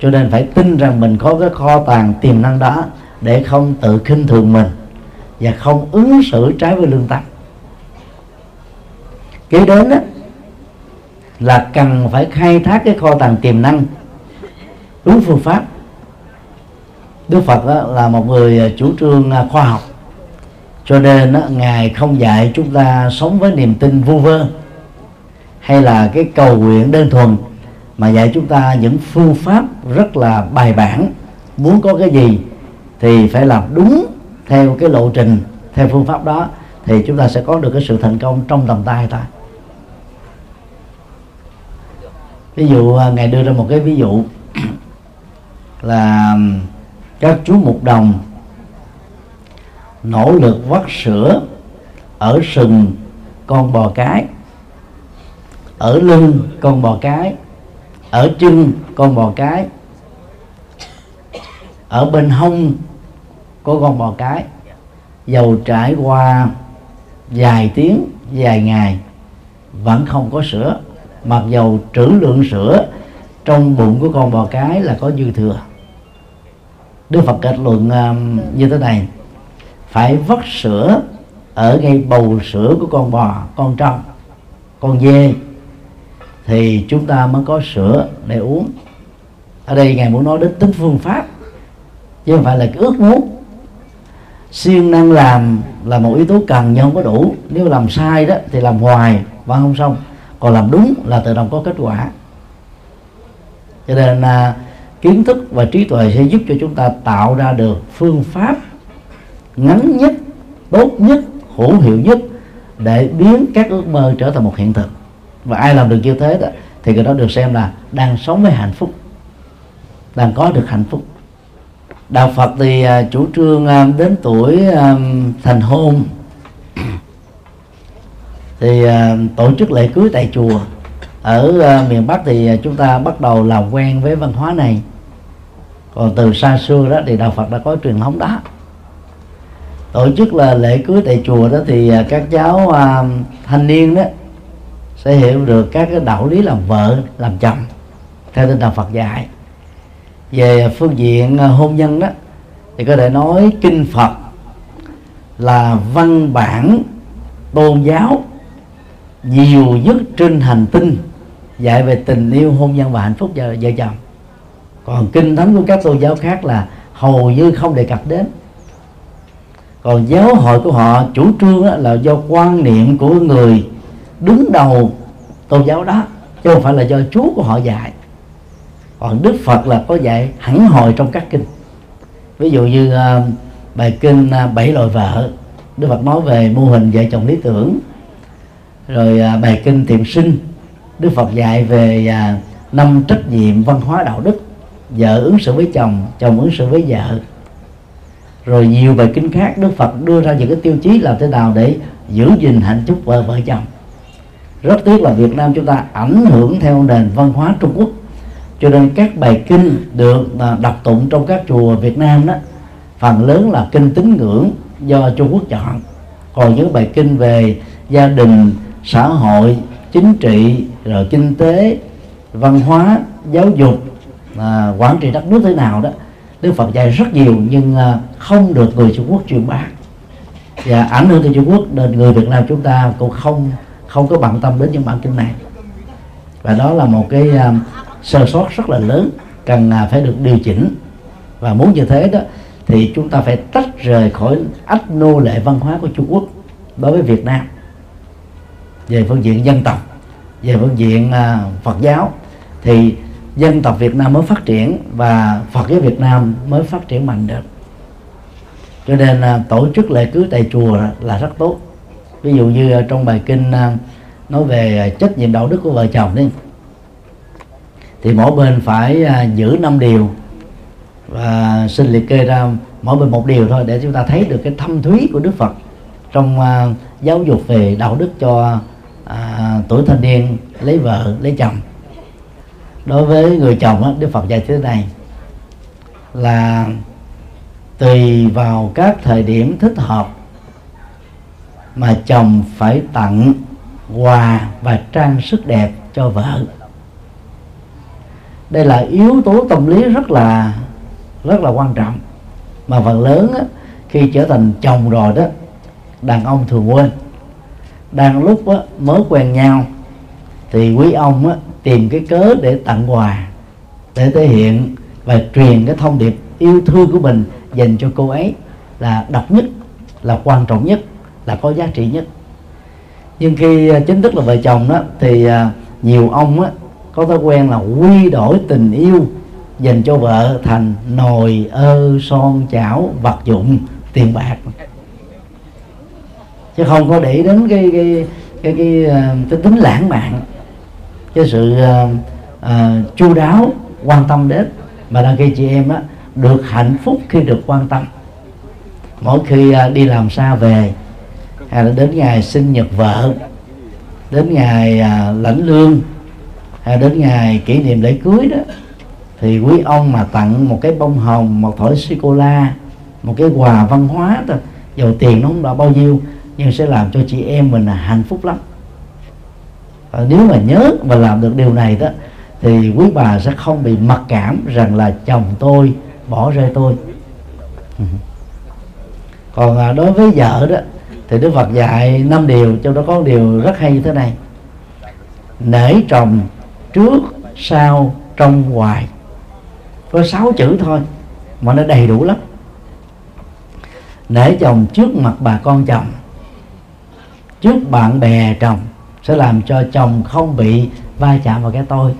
Cho nên phải tin rằng mình có cái kho tàng tiềm năng đó để không tự khinh thường mình và không ứng xử trái với lương tâm. Kế đến đó, là cần phải khai thác cái kho tàng tiềm năng đúng phương pháp. Đức Phật đó, là một người chủ trương à, khoa học cho nên đó, ngài không dạy chúng ta sống với niềm tin vu vơ hay là cái cầu nguyện đơn thuần mà dạy chúng ta những phương pháp rất là bài bản. Muốn có cái gì thì phải làm đúng theo cái lộ trình theo phương pháp đó thì chúng ta sẽ có được cái sự thành công trong tầm tay ta. Ví dụ à, ngài đưa ra một cái ví dụ là các chú mục đồng nỗ lực vắt sữa ở sừng con bò cái, ở lưng con bò cái, ở chân con bò cái, ở bên hông của con bò cái, dầu trải qua vài tiếng, vài ngày vẫn không có sữa. Mặc dầu trữ lượng sữa trong bụng của con bò cái là có dư thừa. Đức Phật kết luận um, như thế này phải vắt sữa ở ngay bầu sữa của con bò, con trâu, con dê. Thì chúng ta mới có sữa để uống. Ở đây ngài muốn nói đến tính phương pháp, chứ không phải là cái ước muốn. Siêng năng làm là một yếu tố cần nhưng không có đủ. Nếu làm sai đó thì làm hoài vẫn không xong. Còn làm đúng là tự động có kết quả. Cho nên là kiến thức và trí tuệ sẽ giúp cho chúng ta tạo ra được phương pháp ngắn nhất, tốt nhất, hữu hiệu nhất để biến các ước mơ trở thành một hiện thực. Và ai làm được như thế đó, thì người đó được xem là đang sống với hạnh phúc, đang có được hạnh phúc. Đạo phật thì à, chủ trương à, đến tuổi à, thành hôn, thì tổ chức lễ cưới tại chùa. Ở miền bắc thì chúng ta bắt đầu làm quen với văn hóa này. Còn từ xa xưa đó thì đạo phật đã có truyền thống đó tổ chức là lễ cưới tại chùa đó thì à, các cháu à, thanh niên đó sẽ hiểu được các cái đạo lý làm vợ làm chồng theo tinh thần Phật dạy. Về phương diện à, hôn nhân đó thì có thể nói kinh Phật là văn bản tôn giáo nhiều nhất trên hành tinh dạy về tình yêu hôn nhân và hạnh phúc vợ, vợ chồng. Còn kinh thánh của các tôn giáo khác là hầu như không đề cập đến còn giáo hội của họ chủ trương là do quan niệm của người đứng đầu tôn giáo đó chứ không phải là do chúa của họ dạy. Còn đức phật là có dạy hẳn hồi trong các kinh. Ví dụ như uh, bài kinh uh, bảy loại vợ đức phật nói về mô hình vợ chồng lý tưởng. Rồi uh, bài kinh tiệm sinh đức phật dạy về năm trách nhiệm văn hóa đạo đức vợ ứng xử với chồng chồng ứng xử với vợ rồi nhiều bài kinh khác đức phật đưa ra những cái tiêu chí làm thế nào để giữ gìn hạnh phúc vợ vợ chồng. Rất tiếc là Việt Nam chúng ta ảnh hưởng theo nền văn hóa Trung Quốc. Cho nên các bài kinh được à, đọc tụng trong các chùa Việt Nam đó phần lớn là kinh tín ngưỡng do Trung Quốc chọn. Còn những bài kinh về gia đình xã hội chính trị rồi kinh tế văn hóa giáo dục à, quản trị đất nước thế nào đó Đức Phật dạy rất nhiều nhưng à, không được người Trung Quốc truyền bá. Và ảnh hưởng từ Trung Quốc nên người Việt Nam chúng ta cũng không không có bận tâm đến những bản kinh này. Và đó là một cái uh, sơ sót rất là lớn cần uh, phải được điều chỉnh. Và muốn như thế đó thì chúng ta phải tách rời khỏi ách nô lệ văn hóa của Trung Quốc đối với Việt Nam. Về phương diện dân tộc về phương diện uh, Phật giáo thì dân tộc Việt Nam mới phát triển và Phật giáo Việt Nam mới phát triển mạnh được. Cho nên à, tổ chức lễ cưới tại chùa là rất tốt. Ví dụ như à, trong bài kinh à, nói về trách nhiệm đạo đức của vợ chồng đi, thì mỗi bên phải giữ năm điều, và xin liệt kê ra mỗi bên một điều thôi để chúng ta thấy được cái thâm thúy của Đức Phật trong giáo dục về đạo đức cho tuổi thanh niên, lấy vợ, lấy chồng đối với người chồng á, Đức Phật dạy thế này là tùy vào các thời điểm thích hợp mà chồng phải tặng quà và trang sức đẹp cho vợ. Đây là yếu tố tâm lý rất là rất là quan trọng. Mà phần lớn á, khi trở thành chồng rồi đó đàn ông thường quên. Đang lúc á, mới quen nhau thì quý ông á, tìm cái cớ để tặng quà để thể hiện và truyền cái thông điệp yêu thương của mình dành cho cô ấy là độc nhất là quan trọng nhất là có giá trị nhất. Nhưng khi à, chính thức là vợ chồng đó thì à, nhiều ông á, có thói quen là quy đổi tình yêu dành cho vợ thành nồi ơ son chảo vật dụng tiền bạc. Chứ không có để đến cái cái cái cái, à, cái, cái tính lãng mạn cái sự uh, uh, chu đáo quan tâm đến mà đăng ký chị em á được hạnh phúc khi được quan tâm. Mỗi khi uh, đi làm xa về hay là đến ngày sinh nhật vợ đến ngày uh, lãnh lương hay đến ngày kỷ niệm lễ cưới đó thì quý ông mà tặng một cái bông hồng một thỏi sô cô la một cái quà văn hóa thôi dầu tiền nó không đã bao nhiêu nhưng sẽ làm cho chị em mình là hạnh phúc lắm và nếu mà nhớ và làm được điều này đó thì quý bà sẽ không bị mặc cảm rằng là chồng tôi bỏ rơi tôi. Còn à, đối với vợ đó thì đức phật dạy năm điều trong đó có điều rất hay như thế này. Nể chồng trước sau trong ngoài. Có sáu chữ thôi mà nó đầy đủ lắm. Nể chồng trước mặt bà con chồng trước bạn bè chồng sẽ làm cho chồng không bị va chạm vào cái tôi.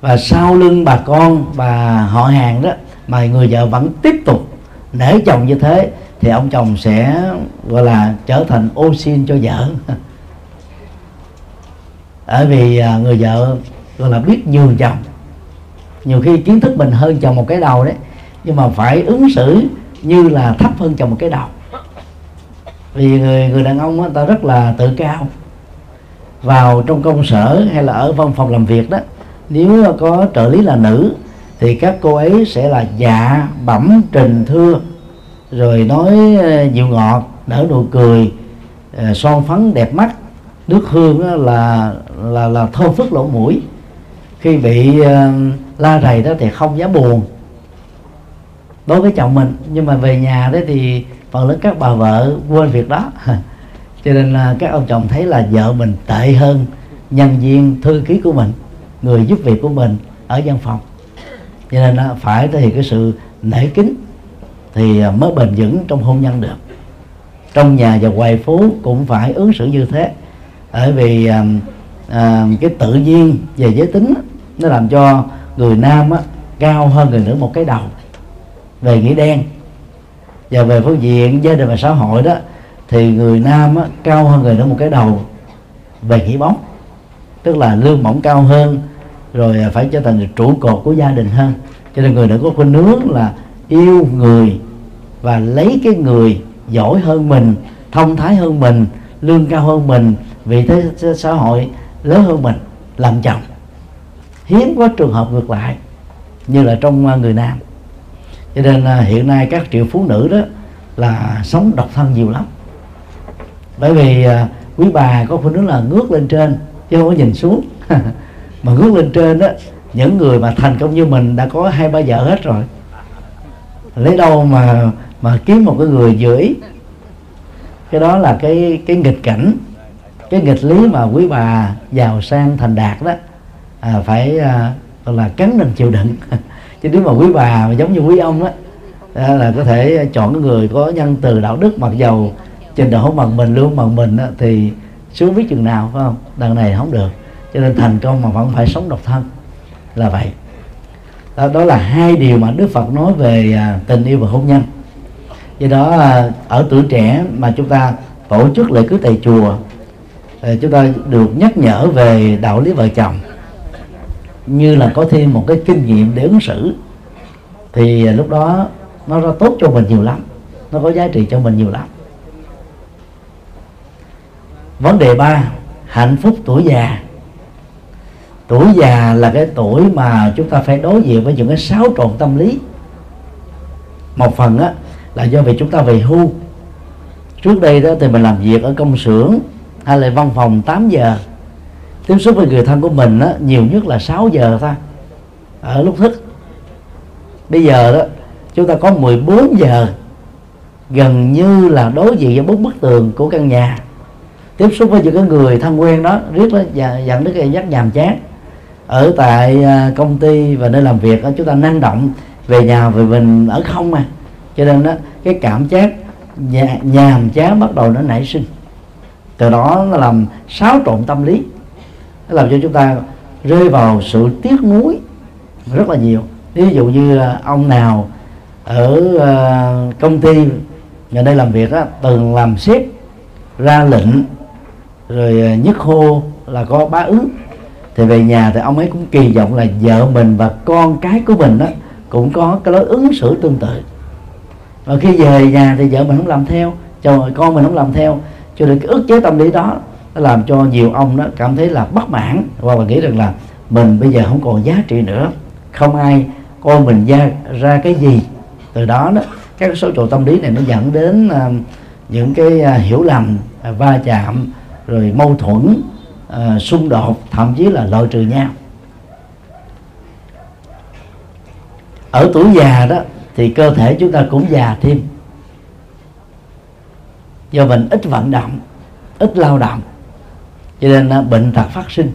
Và sau lưng bà con và họ hàng đó, mà người vợ vẫn tiếp tục nể chồng như thế, thì ông chồng sẽ, gọi là, trở thành ô xin cho vợ. Bởi vì à, người vợ, gọi là, biết nhường chồng. Nhiều khi kiến thức mình hơn chồng một cái đầu đấy, nhưng mà phải ứng xử như là thấp hơn chồng một cái đầu vì người người đàn ông đó, ta rất là tự cao. Vào trong công sở hay là ở văn phòng làm việc đó nếu có trợ lý là nữ thì các cô ấy sẽ là dạ bẩm trình thưa rồi nói ờ, dịu ngọt nở nụ cười ờ, son phấn đẹp mắt. Nước hương là là là thơm phức lỗ mũi. Khi bị ờ, la rầy đó thì không dám buồn. Đối với chồng mình nhưng mà về nhà đấy thì phần lớn các bà vợ quên việc đó. Cho nên là các ông chồng thấy là vợ mình tệ hơn nhân viên thư ký của mình người giúp việc của mình ở văn phòng. Cho nên là phải thể hiện cái sự nể kính thì à, mới bền vững trong hôn nhân được. Trong nhà và ngoài phố cũng phải ứng xử như thế. Bởi vì à, à, cái tự nhiên về giới tính nó làm cho người nam á, cao hơn người nữ một cái đầu về nghĩa đen và về phương diện gia đình và xã hội đó thì người nam á, cao hơn người nữ một cái đầu về nghĩa bóng. Tức là lương mỏng cao hơn rồi phải trở thành trụ cột của gia đình hơn. Cho nên người nữ có khuynh hướng là yêu người và lấy cái người giỏi hơn mình thông thái hơn mình lương cao hơn mình vị thế xã hội lớn hơn mình làm chồng. Hiếm có trường hợp ngược lại như là trong à, người nam cho nên à, hiện nay các triệu phú nữ đó là sống độc thân nhiều lắm. Bởi vì à, quý bà có phụ hướng là ngước lên trên chứ không có nhìn xuống. Mà ngước lên trên đó những người mà thành công như mình đã có hai ba vợ hết rồi. Lấy đâu mà mà kiếm một cái người giữa cái đó là cái cái nghịch cảnh cái nghịch lý mà quý bà giàu sang thành đạt đó à, phải à, là cắn lên chịu đựng. chứ nếu mà quý bà mà giống như quý ông á là có thể chọn cái người có nhân từ đạo đức mặc dầu trình độ không bằng mình luôn bằng mình á thì xuống biết chừng nào phải không? Đằng này không được. Cho nên thành công mà vẫn phải sống độc thân là vậy. Đó, đó là hai điều mà Đức Phật nói về à, tình yêu và hôn nhân. Do đó à, ở tuổi trẻ mà chúng ta tổ chức lễ cưới tại chùa à, chúng ta được nhắc nhở về đạo lý vợ chồng như là có thêm một cái kinh nghiệm để ứng xử, thì lúc đó nó ra tốt cho mình nhiều lắm, nó có giá trị cho mình nhiều lắm. Vấn đề ba, hạnh phúc tuổi già. Tuổi già là cái tuổi mà chúng ta phải đối diện với những cái xáo trộn tâm lý. Một phần á, là do vì chúng ta về hưu. Trước đây đó thì mình làm việc ở công xưởng hay là văn phòng 8 giờ tiếp xúc với người thân của mình á, nhiều nhất là 6 giờ thôi. Ở lúc thức. Bây giờ đó chúng ta có 14 giờ. Gần như là đối diện với bốn bức tường của căn nhà. Tiếp xúc với những cái người thân quen đó riết đó dẫn đến cái giác nhàm chán. Ở tại à, công ty và nơi làm việc đó, chúng ta năng động về nhà về mình ở không mà cho nên đó cái cảm giác nhàm chán bắt đầu nó nảy sinh. Từ đó nó làm xáo trộn tâm lý nó làm cho chúng ta rơi vào sự tiếc nuối rất là nhiều. Ví dụ như ông nào ở ờ, công ty nhà đây làm việc á, từng làm sếp ra lệnh, rồi ờ, nhất hô là có bá ứng thì về nhà thì ông ấy cũng kỳ vọng là vợ mình và con cái của mình đó cũng có cái lối ứng xử tương tự. Và khi về nhà thì vợ mình không làm theo, chồng, con mình không làm theo. Cho nên cái ức chế tâm lý đó nó làm cho nhiều ông đó cảm thấy là bất mãn. Và nghĩ rằng là mình bây giờ không còn giá trị nữa. Không ai coi mình ra ra cái gì. Từ đó đó các số trụ tâm lý này nó dẫn đến uh, những cái uh, hiểu lầm uh, va chạm rồi mâu thuẫn uh, xung đột thậm chí là loại trừ nhau. Ở tuổi già đó thì cơ thể chúng ta cũng già thêm. Do mình ít vận động ít lao động cho nên bệnh tật phát sinh.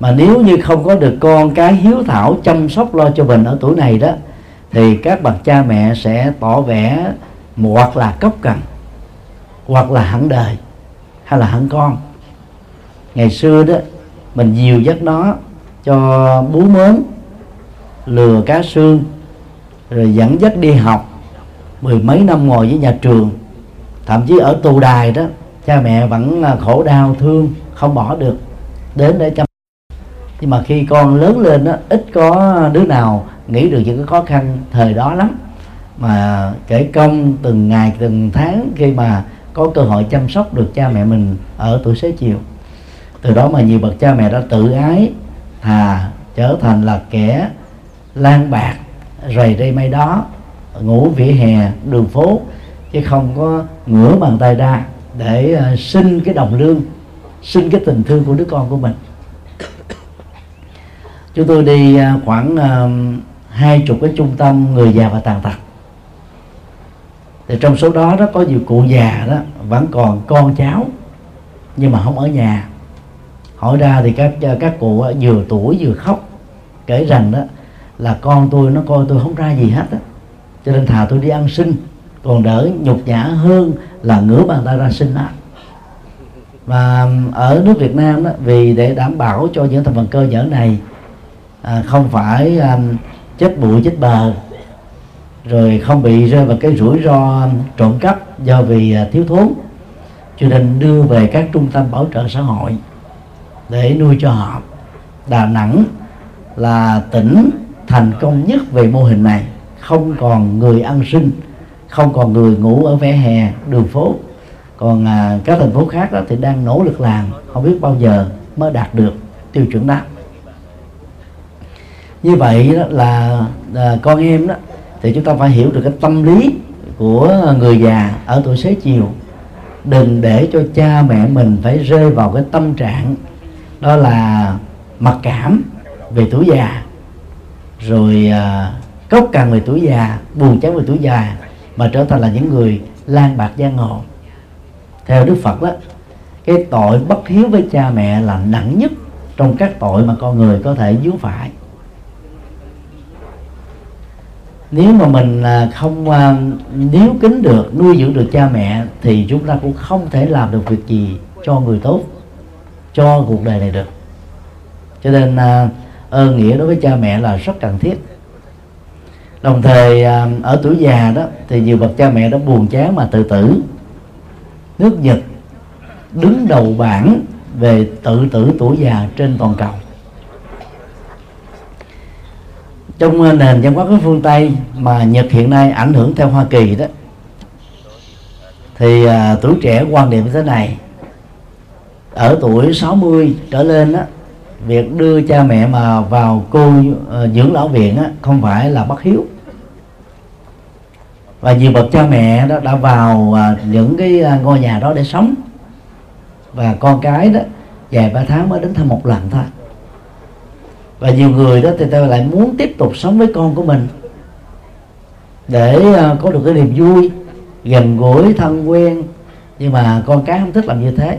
Mà nếu như không có được con cái hiếu thảo chăm sóc lo cho mình ở tuổi này đó, thì các bậc cha mẹ sẽ tỏ vẻ hoặc là cốc cần hoặc là hẳn đời, hay là hẳn con. Ngày xưa đó, mình dìu dắt nó cho bú mớn, lừa cá xương, rồi dẫn dắt đi học mười mấy năm ngồi với nhà trường, thậm chí ở tù đài đó cha mẹ vẫn à, khổ đau, thương, không bỏ được, đến để chăm. Nhưng mà khi con lớn lên đó ít có đứa nào nghĩ được những cái khó khăn thời đó lắm. Mà kể công từng ngày, từng tháng khi mà có cơ hội chăm sóc được cha mẹ mình ở tuổi xế chiều. Từ đó mà nhiều bậc cha mẹ đã tự ái, thà trở thành là kẻ lang bạc, rầy đây may đó, ngủ vỉa hè đường phố, chứ không có ngửa bàn tay ra để ờ, xin cái đồng lương, xin cái tình thương của đứa con của mình. Chúng tôi đi ờ, khoảng ờ, hai chục cái trung tâm người già và tàn tật. Thì trong số đó đó có nhiều cụ già đó, vẫn còn con cháu, nhưng mà không ở nhà. Hỏi ra thì các các cụ vừa tuổi vừa khóc, kể rằng đó là con tôi nó coi tôi không ra gì hết á, cho nên thà tôi đi ăn xin còn đỡ nhục nhã hơn là ngửa bàn tay ra sinh á và ở nước Việt Nam đó vì để đảm bảo cho những thành phần cơ nhở này à, không phải à, chết bụi chết bờ rồi không bị rơi vào cái rủi ro trộm cắp do vì à, thiếu thốn cho nên đưa về các trung tâm bảo trợ xã hội để nuôi cho họ. Đà Nẵng là tỉnh thành công nhất về mô hình này không còn người ăn sinh không còn người ngủ ở vỉa hè đường phố. Còn à, các thành phố khác đó thì đang nỗ lực làm không biết bao giờ mới đạt được tiêu chuẩn đó. Như vậy đó là à, con em đó thì chúng ta phải hiểu được cái tâm lý của người già ở tuổi xế chiều. Đừng để cho cha mẹ mình phải rơi vào cái tâm trạng đó là mặc cảm về tuổi già rồi à, cốc càng về tuổi già buồn chán về tuổi già mà trở thành là những người lan bạc giang hồ theo đức phật đó cái tội bất hiếu với cha mẹ là nặng nhất trong các tội mà con người có thể vướng phải. Nếu mà mình không à, níu kính được nuôi dưỡng được cha mẹ thì chúng ta cũng không thể làm được việc gì cho người tốt cho cuộc đời này được. Cho nên à, ơn nghĩa đối với cha mẹ là rất cần thiết đồng thời um, ở tuổi già đó thì nhiều bậc cha mẹ đã buồn chán mà tự tử. Nước nhật đứng đầu bảng về tự tử tuổi già trên toàn cầu. Trong uh, nền văn hóa của phương Tây mà Nhật hiện nay ảnh hưởng theo Hoa Kỳ đó thì à, tuổi trẻ quan điểm như thế này. Ở tuổi 60 trở lên đó việc đưa cha mẹ mà vào cô uh, ờ, dưỡng lão viện á, không phải là bất hiếu và nhiều bậc cha mẹ đó đã vào à, những cái à, ngôi nhà đó để sống. Và con cái đó vài ba tháng mới đến thăm một lần thôi. Và nhiều người đó thì ta lại muốn tiếp tục sống với con của mình để à, có được cái niềm vui, gần gũi, thân quen. Nhưng mà con cái không thích làm như thế.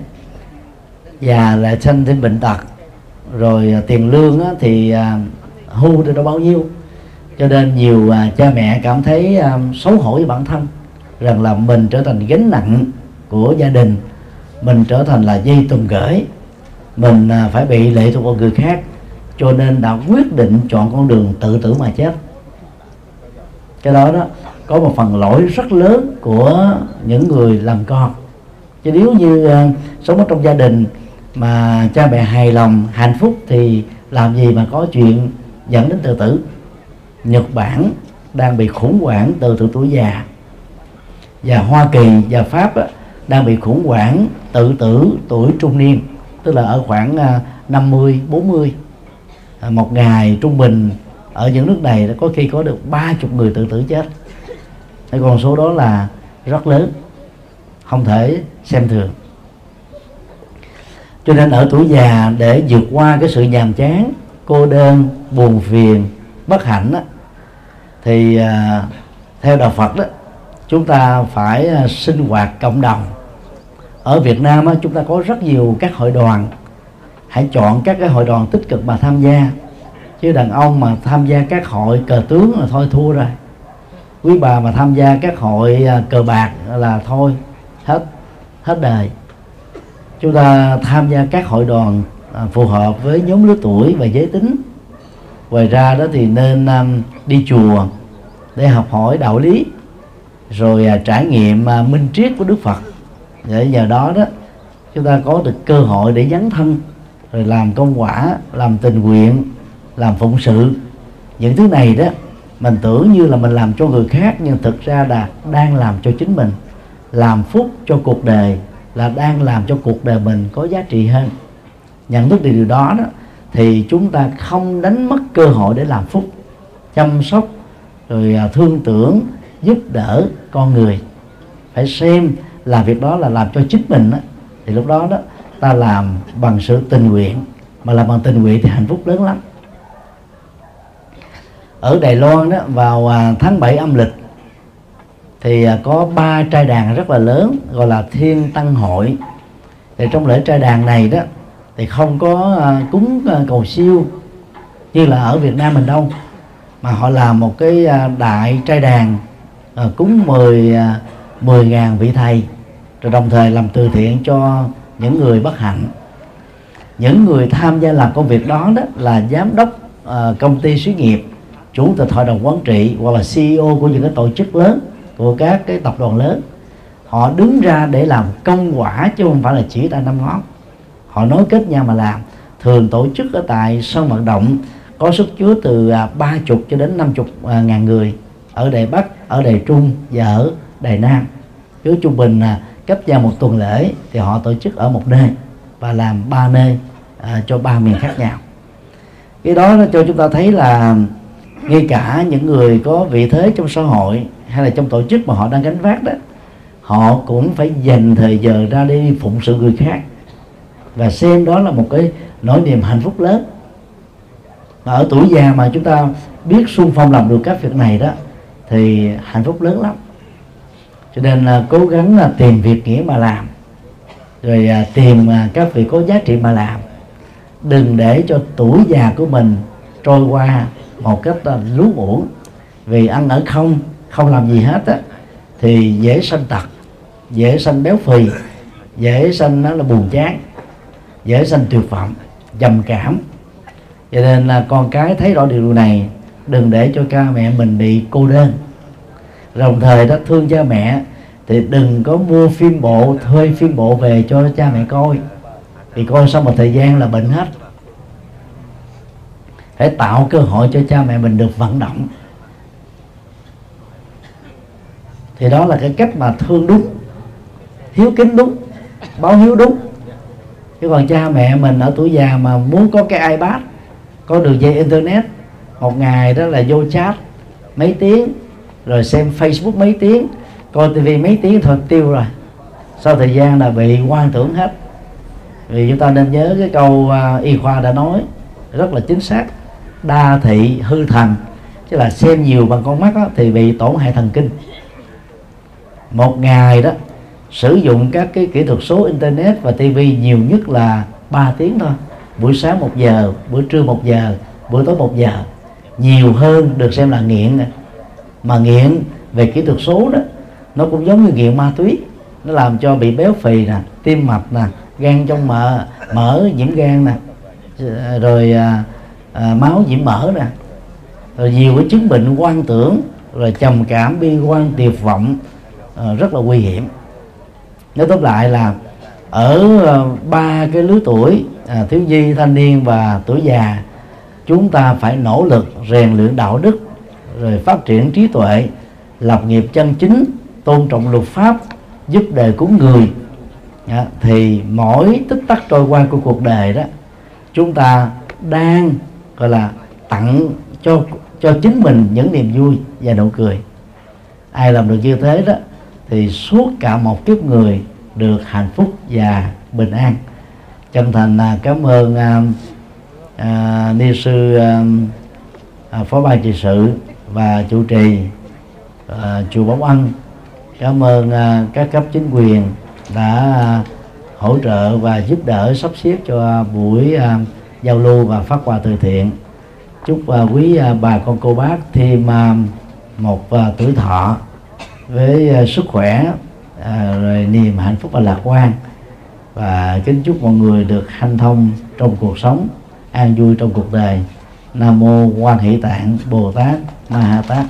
Và lại sinh thêm bệnh tật. Rồi tiền lương thì hưu được đâu bao nhiêu cho nên nhiều uh, cha mẹ cảm thấy à, xấu hổ với bản thân rằng là mình trở thành gánh nặng của gia đình mình trở thành là dây tùm gửi mình à, phải bị lệ thuộc vào người khác. Cho nên đã quyết định chọn con đường tự tử mà chết. Cái đó đó có một phần lỗi rất lớn của những người làm con. Chứ nếu như uh, sống ở trong gia đình mà cha mẹ hài lòng hạnh phúc thì làm gì mà có chuyện dẫn đến tự tử? Nhật Bản đang bị khủng hoảng từ từ tuổi già. Và Hoa Kỳ và Pháp á, đang bị khủng hoảng tự tử tuổi trung niên tức là ở khoảng à, 50 40 à, một ngày trung bình ở những nước này có khi có được ba chục người tự tử chết. Cái con số đó là rất lớn không thể xem thường. Cho nên ở tuổi già để vượt qua cái sự nhàm chán cô đơn buồn phiền bất hạnh đó, thì à, theo đạo Phật đó, chúng ta phải à, sinh hoạt cộng đồng. Ở Việt Nam chúng ta có rất nhiều các hội đoàn. Hãy chọn các cái hội đoàn tích cực mà tham gia. Chứ đàn ông mà tham gia các hội cờ tướng là thôi thua rồi. Quý bà mà tham gia các hội à, cờ bạc là thôi, hết hết đời. Chúng ta tham gia các hội đoàn phù hợp với nhóm lứa tuổi và giới tính ngoài ra đó thì nên um, đi chùa để học hỏi đạo lý rồi uh, trải nghiệm uh, minh triết của đức phật. Để nhờ đó đó chúng ta có được cơ hội để dấn thân rồi làm công quả làm tình nguyện làm phụng sự. Những thứ này đó mình tưởng như là mình làm cho người khác nhưng thực ra là đang làm cho chính mình. Làm phúc cho cuộc đời là đang làm cho cuộc đời mình có giá trị hơn. Nhận thức điều đó đó thì chúng ta không đánh mất cơ hội để làm phúc chăm sóc rồi à, thương tưởng giúp đỡ con người. Phải xem là việc đó là làm cho chính mình đó, thì lúc đó đó ta làm bằng sự tình nguyện mà làm bằng tình nguyện thì hạnh phúc lớn lắm. Ở Đài Loan đó vào à, tháng 7 âm lịch thì à, có ba trai đàn rất là lớn gọi là Thiên Tăng Hội. Thì trong lễ trai đàn này đó thì không có à, cúng à, cầu siêu, như là ở Việt Nam mình đâu. Mà họ làm một cái à, đại trai đàn cúng 10 10 ngàn vị thầy, rồi đồng thời làm từ thiện cho những người bất hạnh. Những người tham gia làm công việc đó đó là giám đốc công ty xí nghiệp, chủ tịch hội đồng quản trị hoặc là CEO của những cái tổ chức lớn, của các cái tập đoàn lớn. Họ đứng ra để làm công quả chứ không phải là chỉ tay năm ngón họ nối kết nhau mà làm. Thường tổ chức ở tại sân vận động có sức chứa từ à, ba chục cho đến năm chục à, ngàn người ở Đài Bắc, ở Đài Trung và ở Đài Nam. Cứ trung bình là cấp vào một tuần lễ thì họ tổ chức ở một nơi và làm ba nơi à, cho ba miền khác nhau. Cái đó nó cho chúng ta thấy là ngay cả những người có vị thế trong xã hội hay là trong tổ chức mà họ đang gánh vác đó họ cũng phải dành thời giờ ra đi phụng sự người khác và xem đó là một cái nỗi niềm hạnh phúc lớn. Mà ở tuổi già mà chúng ta biết xung phong làm được các việc này đó thì hạnh phúc lớn lắm. Cho nên là cố gắng là tìm việc nghĩa mà làm. Rồi à, tìm à, các việc có giá trị mà làm. Đừng để cho tuổi già của mình trôi qua một cách là lú uổng. Vì ăn ở không không làm gì hết á thì dễ sanh tật dễ sanh béo phì dễ sanh nó là buồn chán dễ sanh tuyệt vọng trầm cảm. Cho nên là con cái thấy rõ điều này, đừng để cho cha mẹ mình bị cô đơn. Đồng thời đó, thương cha mẹ, thì đừng có mua phim bộ, thuê phim bộ về cho cha mẹ coi. Vì coi sau một thời gian là bệnh hết. Hãy tạo cơ hội cho cha mẹ mình được vận động. Thì đó là cái cách mà thương đúng, hiếu kính đúng, báo hiếu đúng chứ còn cha mẹ mình ở tuổi già mà muốn có cái ipad có đường dây internet một ngày đó là vô chat mấy tiếng rồi xem facebook mấy tiếng coi tivi mấy tiếng thôi tiêu rồi. Sau thời gian là bị quan tưởng hết. Vì chúng ta nên nhớ cái câu uh, y khoa đã nói rất là chính xác đa thị hư thần. Chứ là xem nhiều bằng con mắt đó, thì bị tổn hại thần kinh. Một ngày đó sử dụng các cái kỹ thuật số internet và tivi nhiều nhất là 3 tiếng thôi. Buổi sáng một giờ buổi trưa một giờ buổi tối một giờ. Nhiều hơn được xem là nghiện mà nghiện về kỹ thuật số đó nó cũng giống như nghiện ma túy. Nó làm cho bị béo phì nè tim mạch nè gan trong mỡ mỡ nhiễm gan nè rồi à, à, máu nhiễm mỡ nè. Rồi nhiều cái chứng bệnh quan tưởng rồi trầm cảm bi quan tuyệt vọng à, rất là nguy hiểm nói tóm lại là ở ờ, ba cái lứa tuổi à, thiếu nhi thanh niên và tuổi già chúng ta phải nỗ lực rèn luyện đạo đức rồi phát triển trí tuệ lập nghiệp chân chính tôn trọng luật pháp giúp đời của người. À, thì mỗi tích tắc trôi qua của cuộc đời đó chúng ta đang gọi là tặng cho cho chính mình những niềm vui và nụ cười. Ai làm được như thế đó thì suốt cả một kiếp người được hạnh phúc và bình an. Chân thành là cảm ơn à, à, ni sư à, à, phó ban trị sự và chủ trì à, chùa Bóng Ân cảm ơn à, các cấp chính quyền đã à, hỗ trợ và giúp đỡ sắp xếp cho buổi à, giao lưu và phát quà từ thiện. Chúc à, quý à, bà con cô bác thêm à, một à, tuổi thọ với à, sức khỏe à, rồi niềm hạnh phúc và lạc quan. Và kính chúc mọi người được hanh thông trong cuộc sống an vui trong cuộc đời. Nam mô quan hỷ tạng bồ tát ma ha tát.